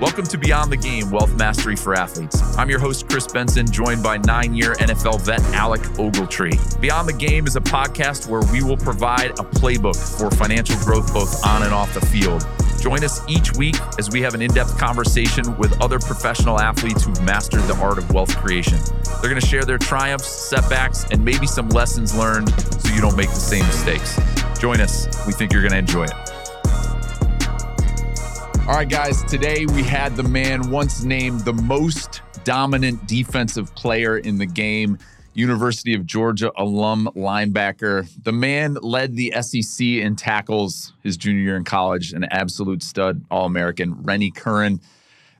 Welcome to Beyond the Game Wealth Mastery for Athletes. I'm your host, Kris Benson, joined by nine year NFL vet Alec Ogletree. Beyond the Game is a podcast where we will provide a playbook for financial growth both on and off the field. Join us each week as we have an in depth conversation with other professional athletes who've mastered the art of wealth creation. They're going to share their triumphs, setbacks, and maybe some lessons learned so you don't make the same mistakes. Join us. We think you're going to enjoy it. All right, guys, today we had the man once named the most dominant defensive player in the game. University of Georgia alum linebacker. The man led the SEC in tackles his junior year in college, an absolute stud, All American, Rennie Curran.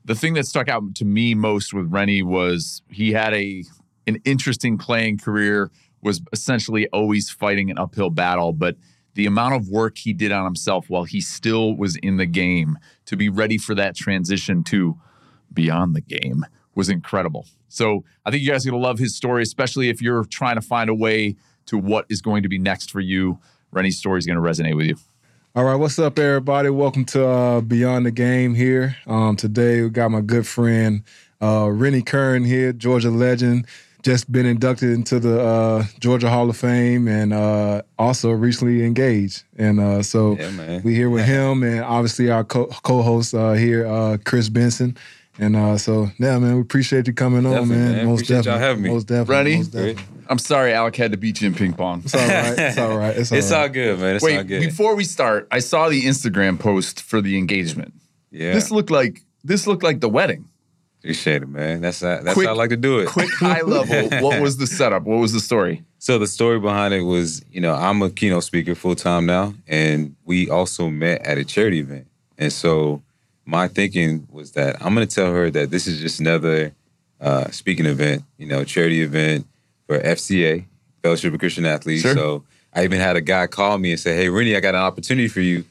The thing that stuck out to me most with Rennie was he had a an interesting playing career, was essentially always fighting an uphill battle, but the amount of work he did on himself while he still was in the game to be ready for that transition to beyond the game was incredible. So I think you guys are going to love his story, especially if you're trying to find a way to what is going to be next for you. Rennie's story is going to resonate with you. All right, what's up, everybody? Welcome to uh, Beyond the Game here. Um, today we got my good friend uh, Rennie Curran here, Georgia legend. Just been inducted into the uh, Georgia Hall of Fame and uh, also recently engaged. And uh, so yeah, we here with him and obviously our co- host uh, here, uh, Kris Benson. And uh, so, yeah, man, we appreciate you coming on, man. man. Most appreciate definitely. y'all having me. Most definitely. Ready? Most definitely. I'm sorry, Alec had to beat you in ping pong. It's all right. It's all right. It's all, it's right. all good, man. It's Wait, all good. before we start, I saw the Instagram post for the engagement. Yeah. This looked like this looked like the wedding. Appreciate it, man. That's how, that's quick, how I like to do it. Quick high level. what was the setup? What was the story? So the story behind it was, you know, I'm a keynote speaker full time now, and we also met at a charity event. And so my thinking was that I'm going to tell her that this is just another uh, speaking event, you know, charity event for FCA, Fellowship of Christian Athletes. Sure. So I even had a guy call me and say, "Hey, Rennie, I got an opportunity for you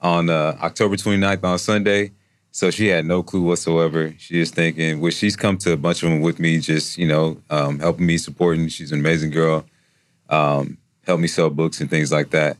on uh, October 29th on Sunday." So she had no clue whatsoever. She is thinking, which she's come to a bunch of them with me, just you know, um, helping me, supporting. She's an amazing girl. Um, help me sell books and things like that.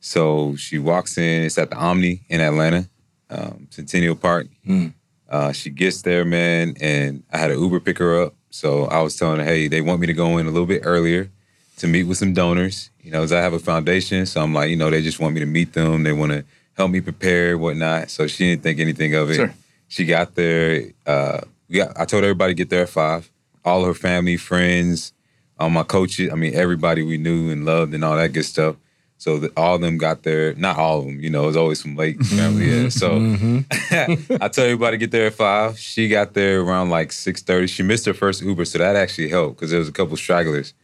So she walks in. It's at the Omni in Atlanta um, Centennial Park. Mm. Uh, she gets there, man, and I had an Uber pick her up. So I was telling her, hey, they want me to go in a little bit earlier to meet with some donors. You know, as I have a foundation, so I'm like, you know, they just want me to meet them. They want to help me prepare, whatnot. So she didn't think anything of it. Sure. She got there. Uh, got, I told everybody to get there at five. All her family, friends, all my coaches. I mean, everybody we knew and loved and all that good stuff. So the, all of them got there. Not all of them, you know. It was always some late mm-hmm. family. Yeah. So mm-hmm. I tell everybody to get there at five. She got there around like six thirty. She missed her first Uber, so that actually helped because there was a couple stragglers.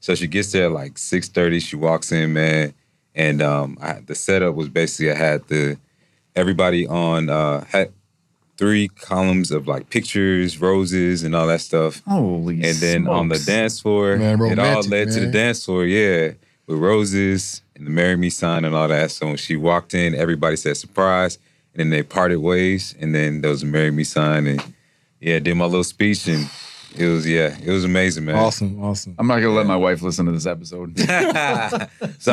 So she gets there like six thirty. She walks in, man, and um, I, the setup was basically I had the everybody on uh, had three columns of like pictures, roses, and all that stuff. Holy! And then smokes. on the dance floor, man, it all led man. to the dance floor. Yeah, with roses and the marry me sign and all that. So when she walked in, everybody said surprise, and then they parted ways, and then there was a marry me sign, and yeah, did my little speech, and it was yeah, it was amazing, man. Awesome, awesome. I'm not gonna let my wife listen to this episode. Sorry,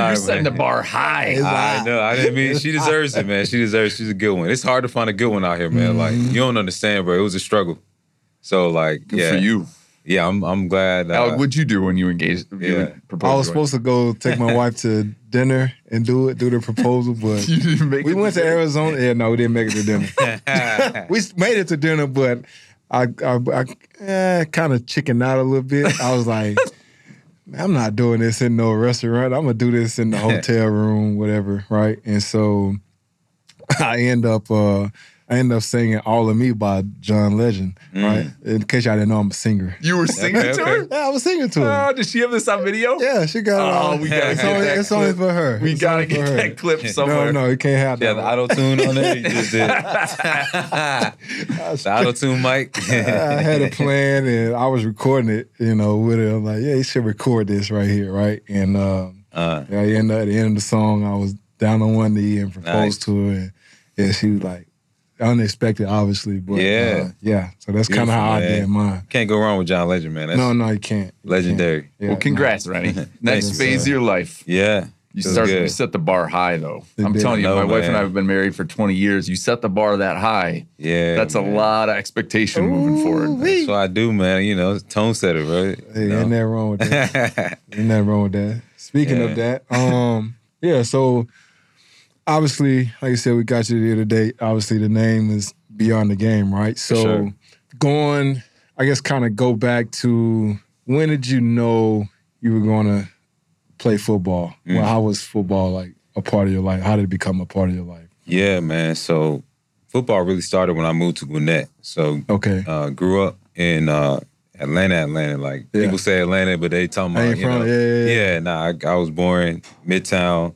You're setting man. the bar high. I know. I didn't mean she deserves it, man. She deserves. She's a good one. It's hard to find a good one out here, man. Like you don't understand, bro. It was a struggle. So like, Good yeah, for you. Yeah, I'm. I'm glad. Uh, Alec, what'd you do when you engaged? You Yeah. proposed I was to her? supposed to go take my wife to dinner and do it, do the proposal, but You didn't make we it went to dinner? Arizona. Yeah, no, we didn't make it to dinner. we made it to dinner, but I, I, I eh, kind of chickened out a little bit. I was like, I'm not doing this in no restaurant. I'm gonna do this in the hotel room, whatever, right? And so I end up, uh, I end up singing "All of Me" by John Legend, right? In case y'all didn't know, I'm a singer. You were singing Okay, to okay. her. Yeah, I was singing to her. Oh, does she ever this on video? Yeah, she got it. Oh, all. we gotta it's get only, that it's only for her. We It's gotta get her. that clip somewhere. No, no, you can't have yeah, that. the auto tune on it. You just did. the auto tune mic. I had a plan and I was recording it, you know, with it. I'm like, yeah, you should record this right here, right? And um, Uh, yeah, I ended up, at the end of the song, I was down on one knee and proposed Nice. to her, and yeah, she was like unexpected, obviously, but Yeah. uh, yeah. So that's kind of how I did mine. can't go wrong with John Legend, man. That's No, no, you can't. You legendary. can't. Yeah, Well, congrats, Rennie. Next you, phase of your life. Yeah, You Feels start you set the bar high though. It I'm did. telling you, I know, my wife and. I have been married for 20 years. You set the bar that high. Yeah, That's a lot of expectation moving forward. That's what I do, man. You know, tone setter, right? Hey, You ain't know? nothing wrong with that. ain't nothing wrong with that. Speaking of that, um, yeah. So obviously, like I said, we got you the other day. Obviously, the name is Beyond the Game, right? So sure. going, I guess, kind of go back to when did you know you were going to play football? Mm. Well, how was football like a part of your life? How did it become a part of your life? yeah, man. So football really started when I moved to Gwinnett. So Okay. uh, grew up in uh, Atlanta, Atlanta. Like Yeah. people say Atlanta, but they talking about you know, yeah, yeah, yeah. Nah, I, I was born Midtown.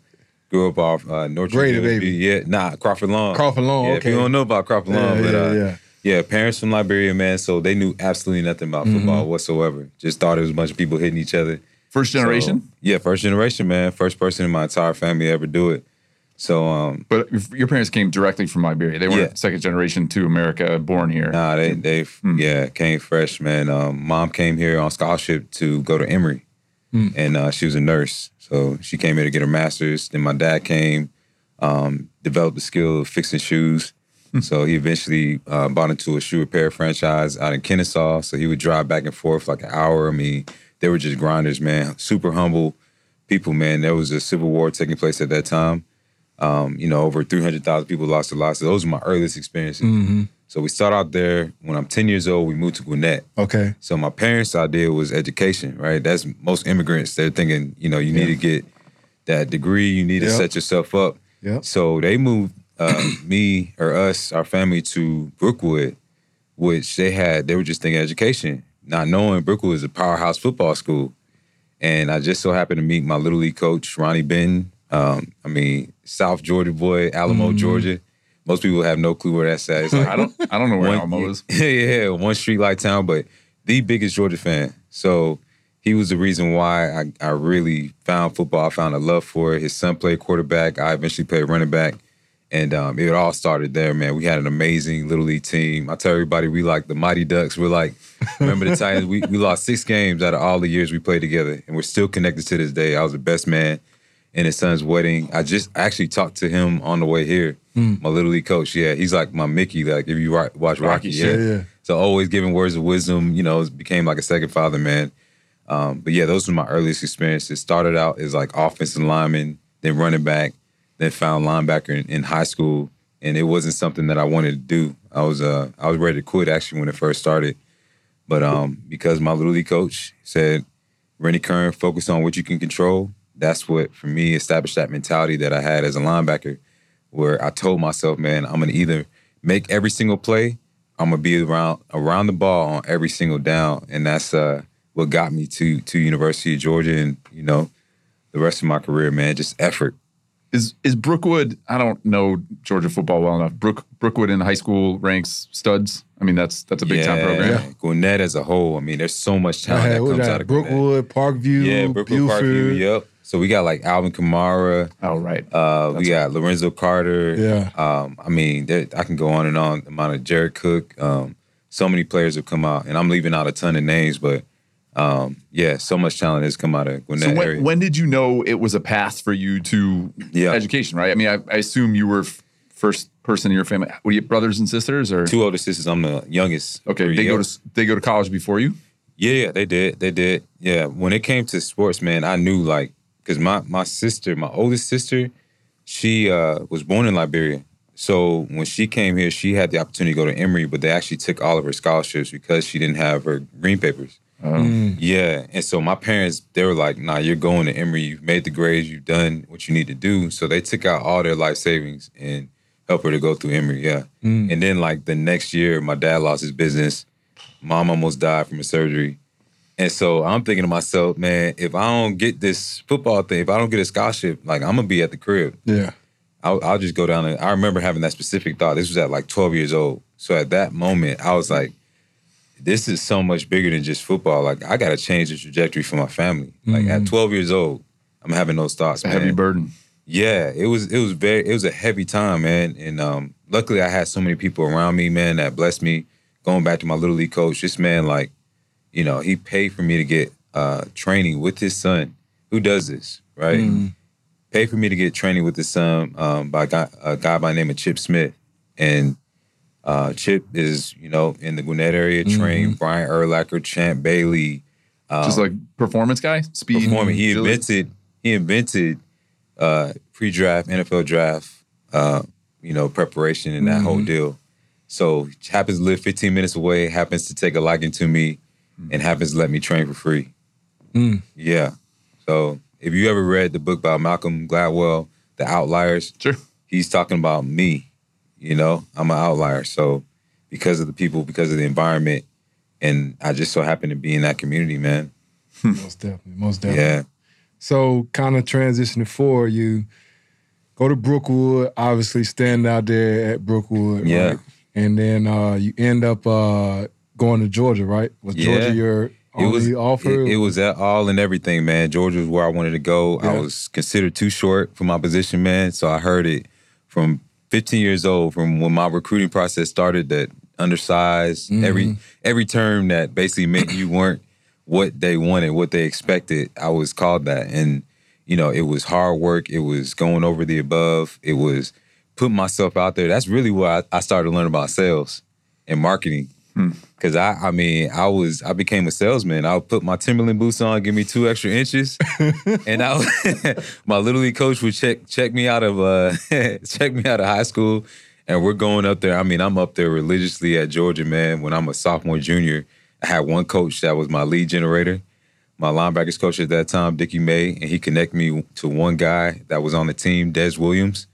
Grew up off uh, North Grady, Trujillo baby. Yeah, nah, Crawford Long. Crawford Long, Yeah, okay. you don't know about Crawford Long, yeah, but yeah, uh, yeah. yeah, parents from Liberia, man. So they knew absolutely nothing about football whatsoever. Just thought it was a bunch of people hitting each other. First generation, So, yeah, first generation, man. First person in my entire family to ever do it. So, um, but your parents came directly from Liberia. They weren't Yeah. second generation to America, born here. nah, they they Hmm. yeah came fresh, man. Um, mom came here on scholarship to go to Emory, Hmm. and uh, she was a nurse, so she came here to get her master's. Then my dad came, um, developed the skill of fixing shoes. Hmm. So he eventually uh, bought into a shoe repair franchise out in Kennesaw. So he would drive back and forth like an hour. I mean, they were just grinders, man. Super humble people, man. There was a civil war taking place at that time. Um, you know, over 300,000 people lost their lives. So those were my earliest experiences. Mm-hmm. So we start out there. When I'm 10 years old, we moved to Gwinnett. Okay. So my parents' idea was education, right? That's most immigrants. They're thinking, you know, you need to get that degree. You need to set yourself up. Yep. So they moved uh, me or us, our family, to Brookwood, which they had. They were just thinking education, not knowing Brookwood is a powerhouse football school. And I just so happened to meet my little league coach, Ronnie Benton. Um, I mean, South Georgia boy, Alamo, Mm-hmm. Georgia. Most people have no clue where that's at. It's like I don't I don't know where one, Alamo is. Yeah, yeah, one street light town, but the biggest Georgia fan. So he was the reason why I, I really found football. I found a love for it. His son played quarterback. I eventually played running back. And um, it all started there, man. We had an amazing little league team. I tell everybody we like the Mighty Ducks. We're like, remember the Titans? We, we lost six games out of all the years we played together, and we're still connected to this day. I was the best man in his son's wedding. I just actually talked to him on the way here. My little league coach, yeah, he's like my Mickey. Like if you watch Rocky, Rocky, yeah. yeah, yeah. So always giving words of wisdom. You know, became like a second father, man. Um, but yeah, those were my earliest experiences. Started out as like offensive lineman, then running back, then found linebacker in, in high school, and it wasn't something that I wanted to do. I was uh I was ready to quit actually when it first started, but um because my little league coach said, Rennie Curran, focus on what you can control. That's what for me established that mentality that I had as a linebacker, where I told myself, man, I'm gonna either make every single play, I'm gonna be around around the ball on every single down, and that's uh what got me to to University of Georgia, and you know, the rest of my career, man, just effort. Is is Brookwood? I don't know Georgia football well enough. Brook Brookwood in high school ranks studs. I mean, that's that's a big time program. Yeah. Gwinnett as a whole, I mean, there's so much talent had, that comes out of Gwinnett. Brookwood, Parkview, Yeah, Brookwood Parkview. Yep. So we got like Alvin Kamara. Oh right. Uh, we got Lorenzo Carter. Yeah. Um, I mean, there, I can go on and on. The amount of Jared Cook. Um, so many players have come out, and I'm leaving out a ton of names, but um, yeah, so much talent has come out of Gwinnett So when, area. when did you know it was a path for you to Yeah. education? Right. I mean, I, I assume you were f- first person in your family. Were you brothers and sisters, or Two older sisters. I'm the youngest. okay? They go to they go to college before you. Yeah, yeah, they did. They did. Yeah. When it came to sports, man, I knew like because my my sister, my oldest sister, she uh, was born in Liberia. So when she came here, she had the opportunity to go to Emory, but they actually took all of her scholarships because she didn't have her green papers. Mm. Yeah. And so my parents, they were like, nah, you're going to Emory. You've made the grades. You've done what you need to do. So they took out all their life savings and helped her to go through Emory. Yeah. Mm. And then like the next year, my dad lost his business. Mom almost died from a surgery. And so I'm thinking to myself, man, if I don't get this football thing, if I don't get a scholarship, like I'm gonna be at the crib. Yeah. I'll, I'll just go down and I remember having that specific thought. This was at like 12 years old. So at that moment, I was like, this is so much bigger than just football. Like I gotta change the trajectory for my family. Like at 12 years old, I'm having those thoughts. It's a heavy burden. Yeah, it was it was very it was a heavy time, man. And um, luckily I had so many people around me, man, that blessed me. Going back to my little league coach, this man, like, you know, he paid for me to get uh training with his son. Who does this, right? paid for me to get training with his son um by a guy, a guy by the name of Chip Smith, and uh, Chip is you know in the Gwinnett area trained Brian Urlacher, Champ Bailey, Just like performance guy, speed. performing. He invented he invented uh, pre-draft NFL draft, uh, you know, preparation and that whole deal. So happens to live 15 minutes away. Happens to take a liking to me, and happens to let me train for free. Mm. Yeah. So if you ever read the book by Malcolm Gladwell, The Outliers, Sure. he's talking about me. You know, I'm an outlier. So because of the people, because of the environment, and I just so happen to be in that community, man. Most definitely. Most definitely. Yeah. So kind of transitioning forward, you go to Brookwood, obviously stand out there at Brookwood. Yeah. right? And then uh, you end up uh, going to Georgia, right? Was Yeah. Georgia your only offer? It, it was at all and everything, man. Georgia was where I wanted to go. I was considered too short for my position, man. So I heard it from 15 years old, from when my recruiting process started. That undersized Mm-hmm. every every term that basically meant you weren't what they wanted, what they expected. I was called that, and you know, it was hard work. It was going over the above. It was putting myself out there. That's really what I, I started to learn about sales and marketing. Cause I, I mean, I was, I became a salesman. I would put my Timberland boots on, give me two extra inches, and I, would- my little league coach would check check me out of uh, check me out of high school, and we're going up there. I mean, I'm up there religiously at Georgia, man. When I'm a sophomore, junior, I had one coach that was my lead generator, my linebackers coach at that time, Dickie May, and he connected me to one guy that was on the team, Des Williams,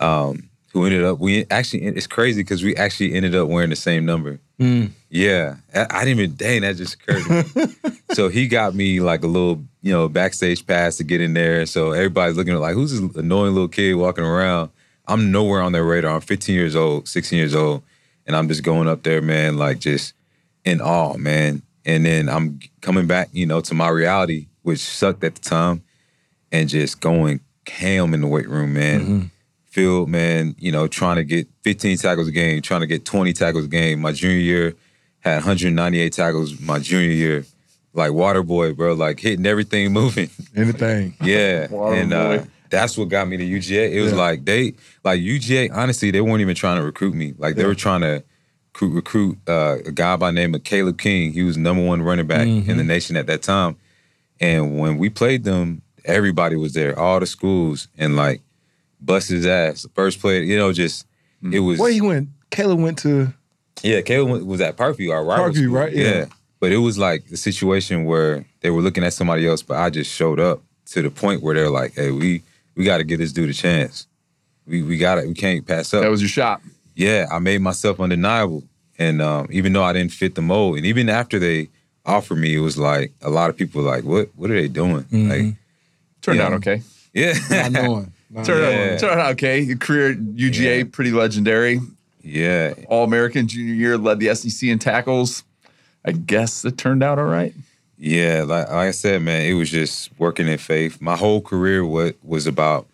um, who ended up. We actually, it's crazy because we actually ended up wearing the same number. Mm. Yeah, I, I didn't even. Dang, that just occurred. To me. so he got me like a little, you know, backstage pass to get in there. So everybody's looking at like, who's this annoying little kid walking around? I'm nowhere on their radar. I'm 15 years old, 16 years old, and I'm just going up there, man, like just in awe, man. And then I'm coming back, you know, to my reality, which sucked at the time, and just going ham in the weight room, man. Field, man, you know, trying to get 15 tackles a game, trying to get 20 tackles a game. My junior year had 198 tackles. My junior year, like water boy, bro, like hitting everything moving. Anything. Yeah, Water and uh, that's what got me to UGA. It was Yeah. like they, like UGA. Honestly, they weren't even trying to recruit me. Like they Yeah. were trying to recruit, recruit uh, a guy by the name of Caleb King. He was number one running back in Mm-hmm. the nation at that time. And when we played them, everybody was there, all the schools, and like bust his ass. First play, you know, just it was. Where he went? Caleb went to Yeah, Caleb went- was at Parkview, our rival Parkview, school. right? Yeah. But it was like the situation where they were looking at somebody else, but I just showed up to the point where they're like, "Hey, we we got to give this dude a chance. We we got it. We can't pass up." That was your shot. yeah, I made myself undeniable, and um, even though I didn't fit the mold, and even after they offered me, it was like a lot of people were like, "What? What are they doing?" Like, Turned Yeah. out okay. yeah, not knowing. Turned, knowing. out, turned out okay. Your career at UGA, Yeah. pretty legendary. yeah. All American junior year, led the SEC in tackles. I guess it turned out all right. Yeah, like, like I said, man, it was just working in faith. My whole career was was about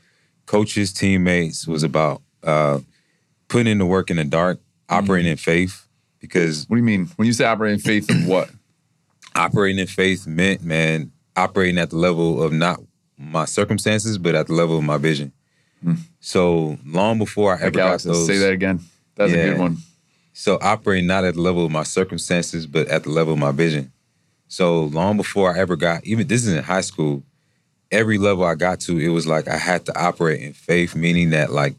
coaches, teammates, was about uh, putting in the work in the dark, operating in faith. Because What do you mean? When you say operating in faith of what? operating in faith meant, man, operating at the level of not my circumstances, but at the level of my vision. Hmm. So long before I ever got those, say that again. That's a good one. So operating not at the level of my circumstances, but at the level of my vision. So long before I ever got, even this is in high school, every level I got to, it was like I had to operate in faith, meaning that like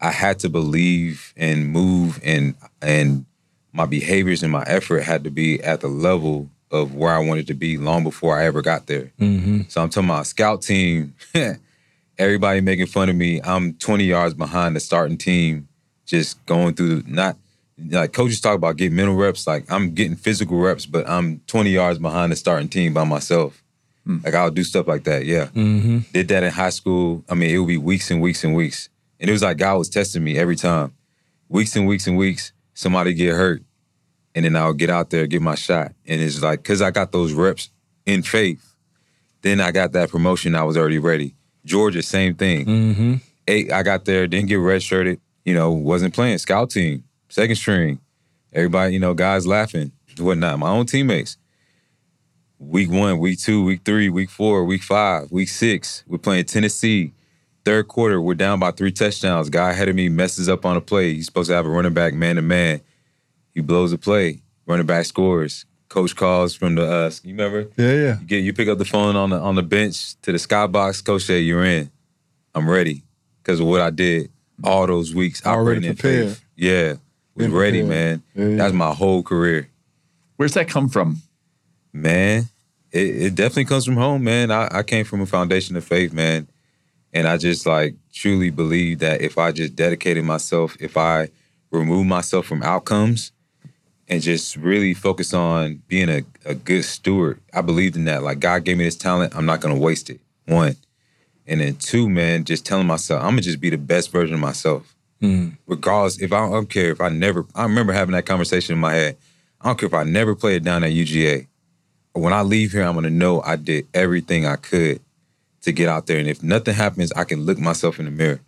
I had to believe and move and and my behaviors and my effort had to be at the level of where I wanted to be long before I ever got there. Mhm. So I'm talking about scout team. Everybody making fun of me. I'm 20 yards behind the starting team, just going through not like coaches talk about getting mental reps. Like I'm getting physical reps, but I'm 20 yards behind the starting team by myself. Like I'll do stuff like that. Yeah. Mhm. Did that in high school. I mean, it would be weeks and weeks and weeks. And it was like God was testing me every time. Weeks and weeks and weeks, somebody get hurt. And then I'll get out there, get my shot. And it's like, cause I got those reps in faith. Then I got that promotion, I was already ready. Georgia, same thing. Mhm. Eight, I got there, didn't get redshirted, you know, wasn't playing. Scout team, second string. Everybody, you know, guys laughing, whatnot. My own teammates. Week one, week two, week three, week four, week five, week six. We're playing Tennessee. Third quarter, we're down by three touchdowns. Guy ahead of me messes up on a play. He's supposed to have a running back man to man. He blows a play. Running back scores. Coach calls from the uh, you remember? Yeah, yeah. You get you pick up the phone on the on the bench to the skybox. Coach say you're in. I'm ready because of what I did all those weeks. Already operating in prepared. faith. Yeah, was Been ready, prepared. man. Yeah, yeah. That's my whole career, Where's that come from? man. It, it definitely comes from home, man. I, I came from a foundation of faith, man, and I just like truly believe that if I just dedicated myself, if I remove myself from outcomes, and just really focus on being a, a good steward. I believed in that. Like God gave me this talent, I'm not gonna waste it. One. And then two, man, just telling myself, I'm gonna just be the best version of myself. Mm. Regardless, if I, I don't care if I never I remember having that conversation in my head. I don't care if I never play it down at UGA. When I leave here, I'm gonna know I did everything I could to get out there. And if nothing happens, I can look myself in the mirror.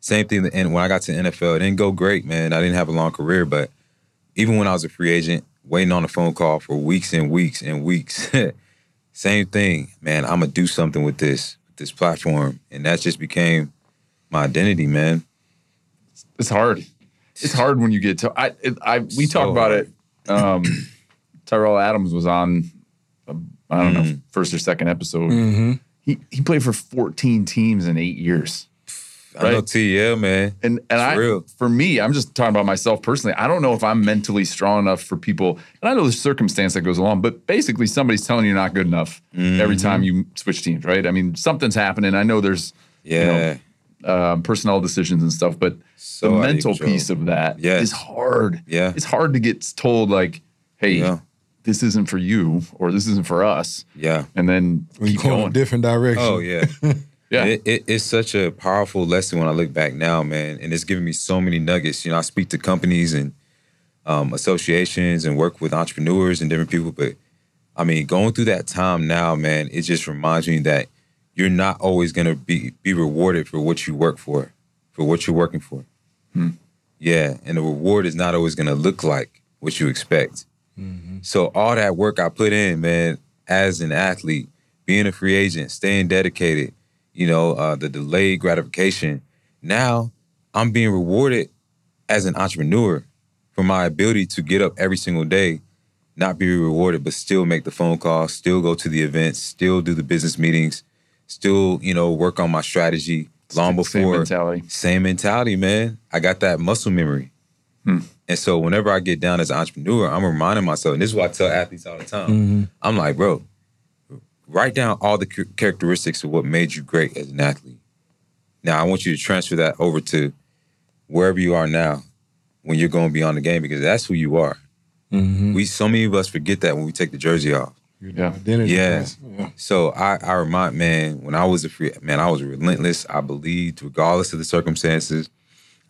Same thing and when I got to NFL, it didn't go great, man. I didn't have a long career, but even when I was a free agent, waiting on a phone call for weeks and weeks and weeks, same thing, man. I'm gonna do something with this, with this platform, and that just became my identity, man. It's hard. It's hard when you get to. I. It, I. We So talked about hard. it. Um, Tyrell Adams was on. uh, I don't know, Mm. first or second episode. Mm-hmm. He he played for 14 teams in eight years. I know Right. T, yeah, man. And and It's I real. for me, I'm just talking about myself personally. I don't know if I'm mentally strong enough for people. And I know the circumstance that goes along, but basically somebody's telling you you're not good enough every Mm-hmm. time you switch teams, right? I mean, something's happening. I know there's Yeah. um, personnel decisions and stuff, but So the mental piece of that is Yes. hard. Yeah. It's hard to get told like, hey, Yeah. this isn't for you or this isn't for us. Yeah. And then We keep going a going. different direction. Oh yeah. Yeah. It, it, it's such a powerful lesson when I look back now, man, and it's given me so many nuggets. You know, I speak to companies and um, associations and work with entrepreneurs and different people, but I mean, going through that time now, man, it just reminds me that you're not always gonna be be rewarded for what you work for, for what you're working for. Yeah, and the reward is not always gonna look like what you expect. So all that work I put in, man, as an athlete, being a free agent, staying dedicated, you know, uh, the delayed gratification. Now I'm being rewarded as an entrepreneur for my ability to get up every single day, not be rewarded, but still make the phone calls, still go to the events, still do the business meetings, still, you know, work on my strategy long Same before. mentality. Same mentality, man. I got that muscle memory. Hmm. And so whenever I get down as an entrepreneur, I'm reminding myself, and this is what I tell athletes all the time. Mm-hmm. I'm like, bro, write down all the characteristics of what made you great as an athlete. Now I want you to transfer that over to wherever you are now when you're going beyond the game because that's who you are. Mm-hmm. We so many of us forget that when we take the jersey off. Yeah. Identity. Yeah. yeah. So I, I remind man, when I was a free man, I was relentless. I believed regardless of the circumstances.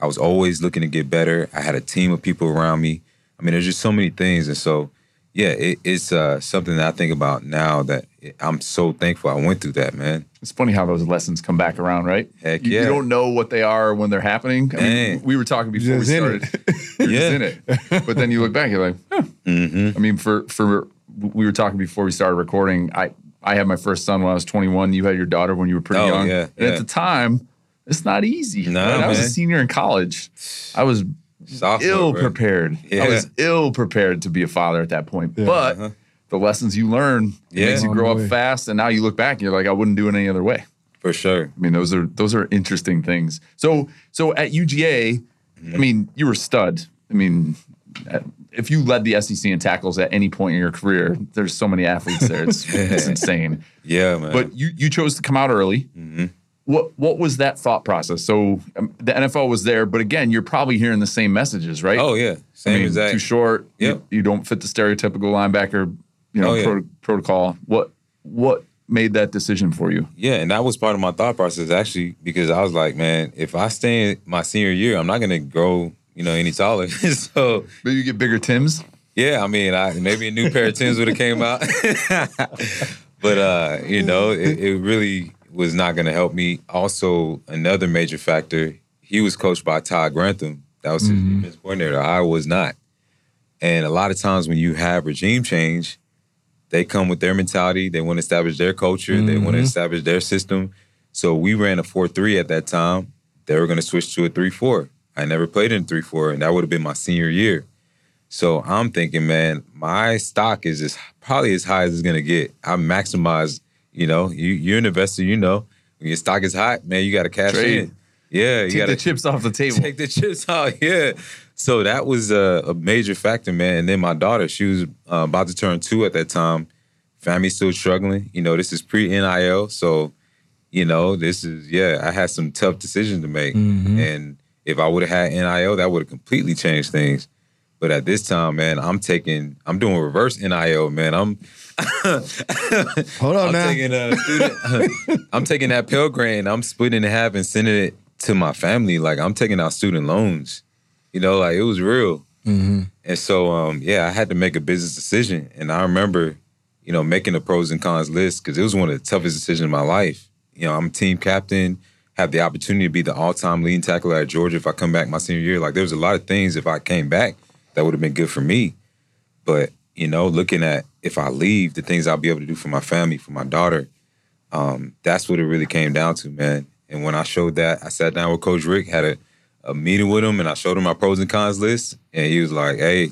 I was always looking to get better. I had a team of people around me. I mean, there's just so many things. And so, yeah, it, it's uh, something that I think about now that I'm so thankful I went through that, man. It's funny how those lessons come back around, right? Heck You, you don't know what they are when they're happening. I mean, we were talking before we just in started. it. You're Yeah. just in it. But then you look back, you're like, huh. Mm-hmm. I mean, for for we were talking before we started recording. I I had my first son when I was 21. You had your daughter when you were pretty Oh, young. yeah, and yeah. at the time, it's not easy. No, right? I was a senior in college. I was Sophomore, ill bro. prepared. I was ill prepared to be a father at that point. Yeah. But Uh-huh. the lessons you learn Yeah. makes you grow up fast. And now you look back and you're like, I wouldn't do it any other way. For sure. I mean, those are those are interesting things. So so at UGA, I mean, you were stud. I mean, if you led the SEC in tackles at any point in your career, there's so many athletes there. It's, it's insane. Yeah, man. But you you chose to come out early. Mhm. What what was that thought process? So um, the NFL was there, but again, you're probably hearing the same messages, right? oh yeah, I same mean, exact. too short. you- You, don't fit the stereotypical linebacker, you know, Oh, yeah. pro- protocol. What what made that decision for you? Yeah, and that was part of my thought process actually, because I was like, man, if I stay in my senior year, I'm not gonna grow, you know, any taller. so Maybe you get bigger Tims. yeah, I mean, I maybe a new pair of Tims would have came out, but uh, you know, it, it really was not gonna help me. Also, another major factor, he was coached by Todd Grantham. That was his Mhm. defense coordinator. I was not. And a lot of times when you have regime change, they come with their mentality. They want to establish their culture. They want to establish their system. So we ran a four three at that time. They were going to switch to a three four. I never played in three four, and that would have been my senior year. So I'm thinking, man, my stock is as probably as high as it's gonna get. I maximize, you know, you you're an investor, you know, when your stock is hot, man, you got to cash Trade. in. Yeah, you Take got the chips off the table. take the chips out. Yeah. So that was a, a major factor, man. And then my daughter, she was uh, about to turn two at that time. Family still struggling. You know, this is pre NIL, so you know, this is yeah. I had some tough decisions to make, and if I would have had NIL, that would have completely changed things. But at this time, man, I'm taking, I'm doing reverse NIL, man. I'm, Hold on I'm now. taking a student, I'm taking that Pell Grant, I'm splitting it in half and sending it to my family. Like I'm taking out student loans. You know, like it was real. Mm-hmm. And so, um, yeah, I had to make a business decision. And I remember, you know, making the pros and cons list because it was one of the toughest decisions in my life. You know, I'm team captain, have the opportunity to be the all-time leading tackler at Georgia if I come back my senior year. Like there was a lot of things if I came back that would have been good for me. But, you know, looking at if I leave, the things I'll be able to do for my family, for my daughter, um, that's what it really came down to, man. And when I showed that, I sat down with Coach Richt, had a, a meeting with him, and I showed him my pros and cons list, and he was like, "Hey,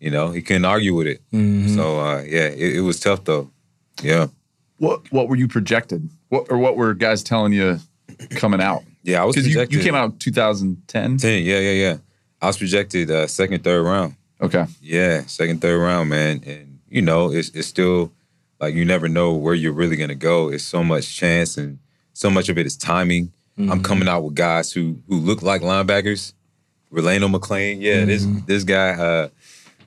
you know, he couldn't argue with it." So uh, yeah, it, it was tough though. Yeah, What what were you projected? What or what were guys telling you coming out? yeah, I was Because you, you came out 2010. ten. Yeah, yeah, yeah. I was projected uh, second, third round. Okay. Yeah, second, third round, man. And you know, it's it's still like you never know where you're really gonna go. It's so much chance and so much of it is timing. I'm mm-hmm. coming out with guys who who look like linebackers. Rolando McClain, yeah, this mm-hmm. this guy, uh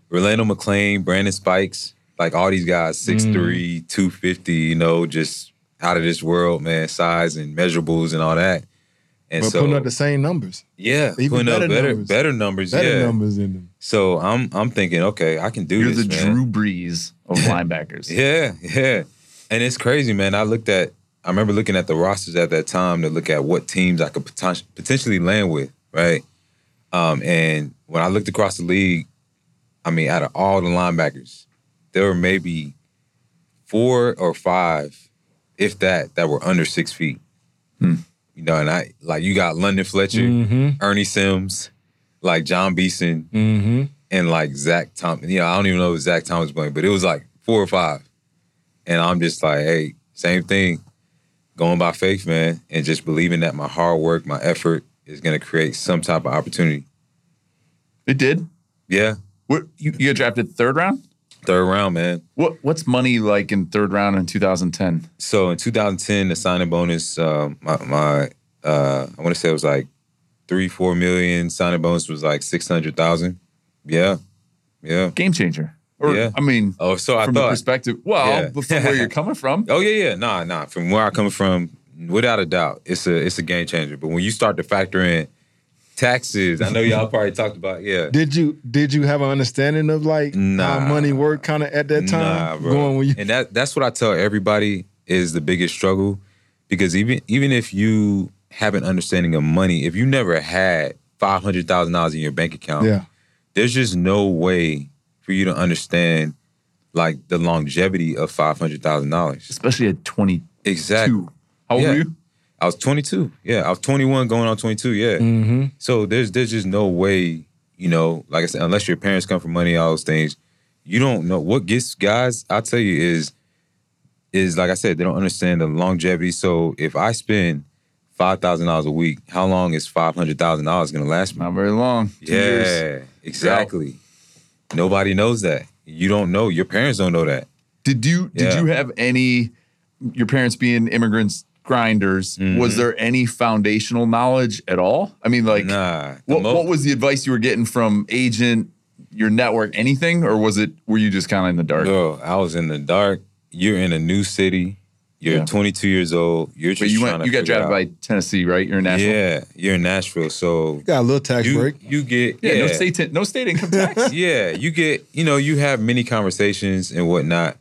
Rolando McClain, Brandon Spikes, like all these guys, 6'3, mm-hmm. 250, you know, just out of this world, man, size and measurables and all that. And But so putting up the same numbers, yeah, even putting up better better numbers. better numbers. better yeah. numbers in them. So I'm I'm thinking, okay, I can do You're this. the man. Drew Brees of linebackers. Yeah, yeah. And it's crazy, man. I looked at I remember looking at the rosters at that time to look at what teams I could poten- potentially land with, right? Um, and when I looked across the league, I mean, out of all the linebackers, there were maybe four or five, if that, that were under six feet. You know, and I like you got London Fletcher, Mm-hmm. Ernie Sims, like Jon Beason, Mm-hmm. and like Zach Thomas. You know, I don't even know if Zach Thomas was playing, but it was like four or five. And I'm just like, hey, same thing. Going by faith, man, and just believing that my hard work, my effort is gonna create some type of opportunity. It did. Yeah. What you, you got drafted third round? Third round, man. What what's money like in third round in 2010? So in 2010, the signing bonus, uh, my, my uh, I want to say it was like three, four million. Signing bonus was like six hundred thousand. Yeah, yeah. Game changer. Or Yeah. I mean, Oh, so I from the thought. perspective, well, Yeah. from where you're coming from, Oh yeah, yeah. Nah, nah. From where I come from, without a doubt, it's a it's a game changer. But when you start to factor in taxes, I know y'all probably talked about. Yeah. Did you did you have an understanding of like Nah. how money worked kind of at that time? Nah, bro. Going when you and that that's what I tell everybody is the biggest struggle because even even if you have an understanding of money, if you never had five hundred thousand dollars in your bank account, yeah there's just no way for you to understand like the longevity of five hundred thousand dollars. especially at twenty. Exactly. How old Yeah. were you? I was 22. Yeah, I was 21 going on 22. Yeah. mm-hmm. So there's there's just no way, you know, like I said, unless your parents come from money, all those things, you don't know what gets guys. I tell you is is like I said, they don't understand the longevity. So if I spend five thousand dollars a week, how long is five hundred thousand dollars gonna last me? Not very long. Two yeah, years. exactly. Nobody knows that. You don't know. Your parents don't know that. Did you did Yeah. you have any your parents being immigrants grinders, was there any foundational knowledge at all? I mean like Mm-hmm. nah. what, mo- what was the advice you were getting from agent, your network, anything? Or was it were you just kind of in the dark? Bro, I was in the dark. You're in a new city. You're Yeah. 22 years old. You're just But you trying went to you got drafted out- by Tennessee, right? You're in Nashville. Yeah, you're in Nashville, so got a little tax you break. you get Yeah, yeah, no state no state income tax. yeah, you get you know you have many conversations and whatnot.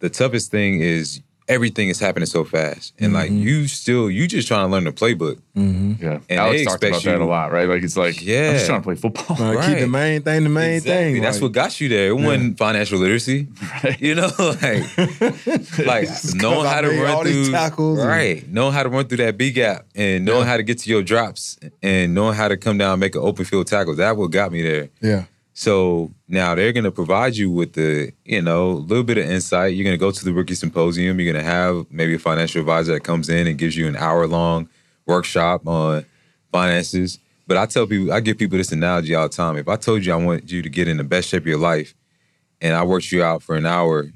The toughest thing is everything is happening so fast, and like Mhm. you still you just trying to learn the playbook. Mm-hmm. Yeah. And Alex they talked about expect that a lot, right? Like it's like, yeah, I'm Yeah. just trying to play football. Uh, Keep the main thing the main Exactly. thing. That's like- what got you there. It wasn't financial literacy. right? You know, like like Just knowing 'cause I how to run all these through tackles and- right, knowing how to run through that B gap, and knowing Yeah. how to get to your drops, and knowing how to come down and make an open field tackle. That what got me there. Yeah. So now they're going to provide you with the, you know, a little bit of insight. You're going to go to the rookie symposium. You're going to have maybe a financial advisor that comes in and gives you an hour long workshop on finances. But I tell people, I give people this analogy all the time. If I told you I want you to get in the best shape of your life and I worked you out for an hour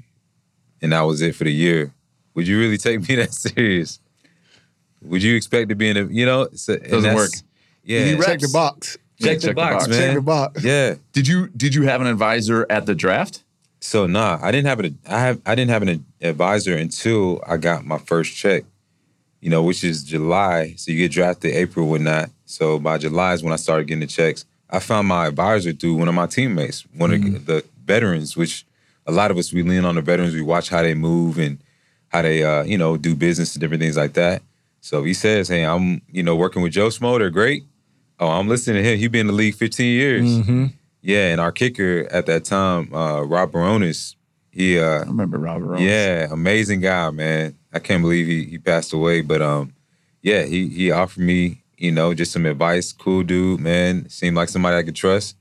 and that was it for the year, would you really take me that serious? Would you expect to be in a, you know, so, and Doesn't work. Yeah. You Check the reps. Box. Yeah, check, the box, man. Check the box. Yeah. Did you did you have an advisor at the draft? So nah, I didn't have an I have I didn't have an advisor until I got my first check. You know, which is July. So you get drafted April or not. So by July is when I started getting the checks. I found my advisor through one of my teammates, one of the veterans, which a lot of us we lean on the veterans. We watch how they move and how they uh, you know, do business and different things like that. So he says, Hey, I'm, you know, working with Joe Smo, they're great. Oh, I'm listening to him. He been in the league 15 years. Mm-hmm. Yeah, and our kicker at that time, uh, Rob Bironas, he uh I remember Robert. Owens. yeah, amazing guy, man. I can't believe he he passed away. But um, yeah, he he offered me, you know, just some advice. Cool dude, man. Seemed like somebody I could trust.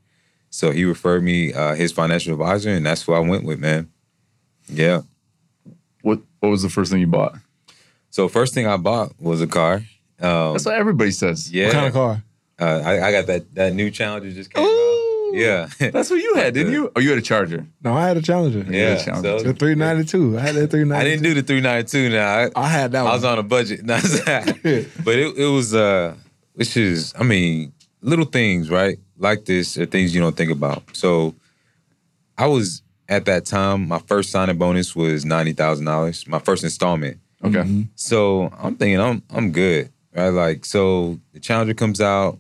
So he referred me uh, his financial advisor, and that's who I went with, man. Yeah. What What was the first thing you bought? So first thing I bought was a car. Um, That's what everybody says. yeah, What kind of car? Uh, I, I got that that new Challenger just came out. Yeah, That's what you had, didn't you? Oh, you had a Charger. No, I had a Challenger. yeah. Challenger. So The 392. I had that 392. I didn't do the 392 now. I, I had that one. I one. was on a budget. but it, it was uh which is I mean, little things, right? Like this are things you don't think about. So I was at that time, my first signing bonus was ninety thousand dollars, my first installment. Okay. Mhm. So I'm thinking I'm I'm good. Right? Like so the challenger comes out,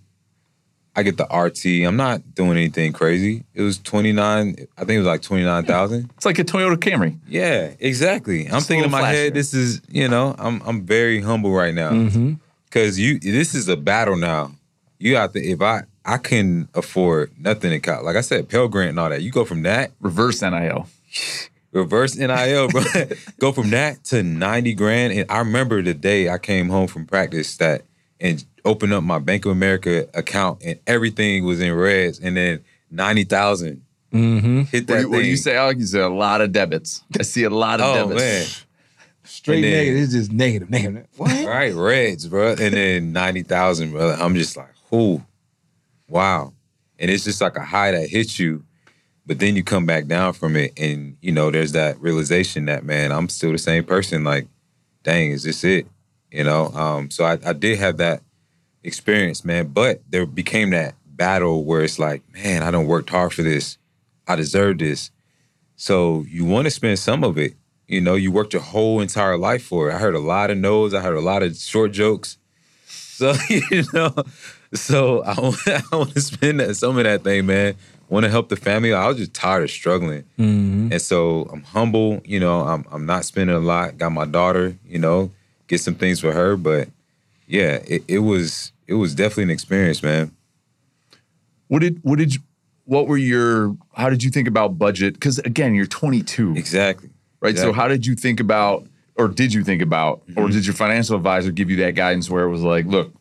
I get the RT. I'm not doing anything crazy. It was 29, I think it was like 29,000. It's like a Toyota Camry. Yeah, exactly. I'm thinking in my head, this is, you know, I'm I'm very humble right now. Mm-hmm. Cause you this is a battle now. You have to if I I can afford nothing in college. Like I said, Pell Grant and all that. You go from that, Reverse NIL. reverse NIL, bro. go from that to 90 grand. And I remember the day I came home from practice that and opened up my Bank of America account and everything was in reds and then 90,000 Mm-hmm. hit What, that do you, what you say, Alex? You say a lot of debits. I see a lot of Oh debits. man. Straight And then- negative. It's just negative, negative. What? All right, Reds, bro. And then 90,000, bro. I'm just like, who? wow. And it's just like a high that hits you, but then you come back down from it. And, you know, there's that realization that, man, I'm still the same person. Like, dang, is this it? You know? Um, so I, I did have that experience, man. But there became that battle where it's like, man, I don't worked hard for this. I deserve this. So you want to spend some of it. You know, you worked your whole entire life for it. I heard a lot of no's. I heard a lot of short jokes. So you know, so I want, I want to spend that, some of that thing, man. Want to help the family. I was just tired of struggling, Mm-hmm. and so I'm humble. You know, I'm I'm not spending a lot. Got my daughter. You know, get some things for her. But yeah, it, it was it was definitely an experience, man. What did what did you, what were your how did you think about budget? Because again, you're 22, Exactly. right? So how did you think about, or did you think about, or Mhm. did your financial advisor give you that guidance where it was like, look,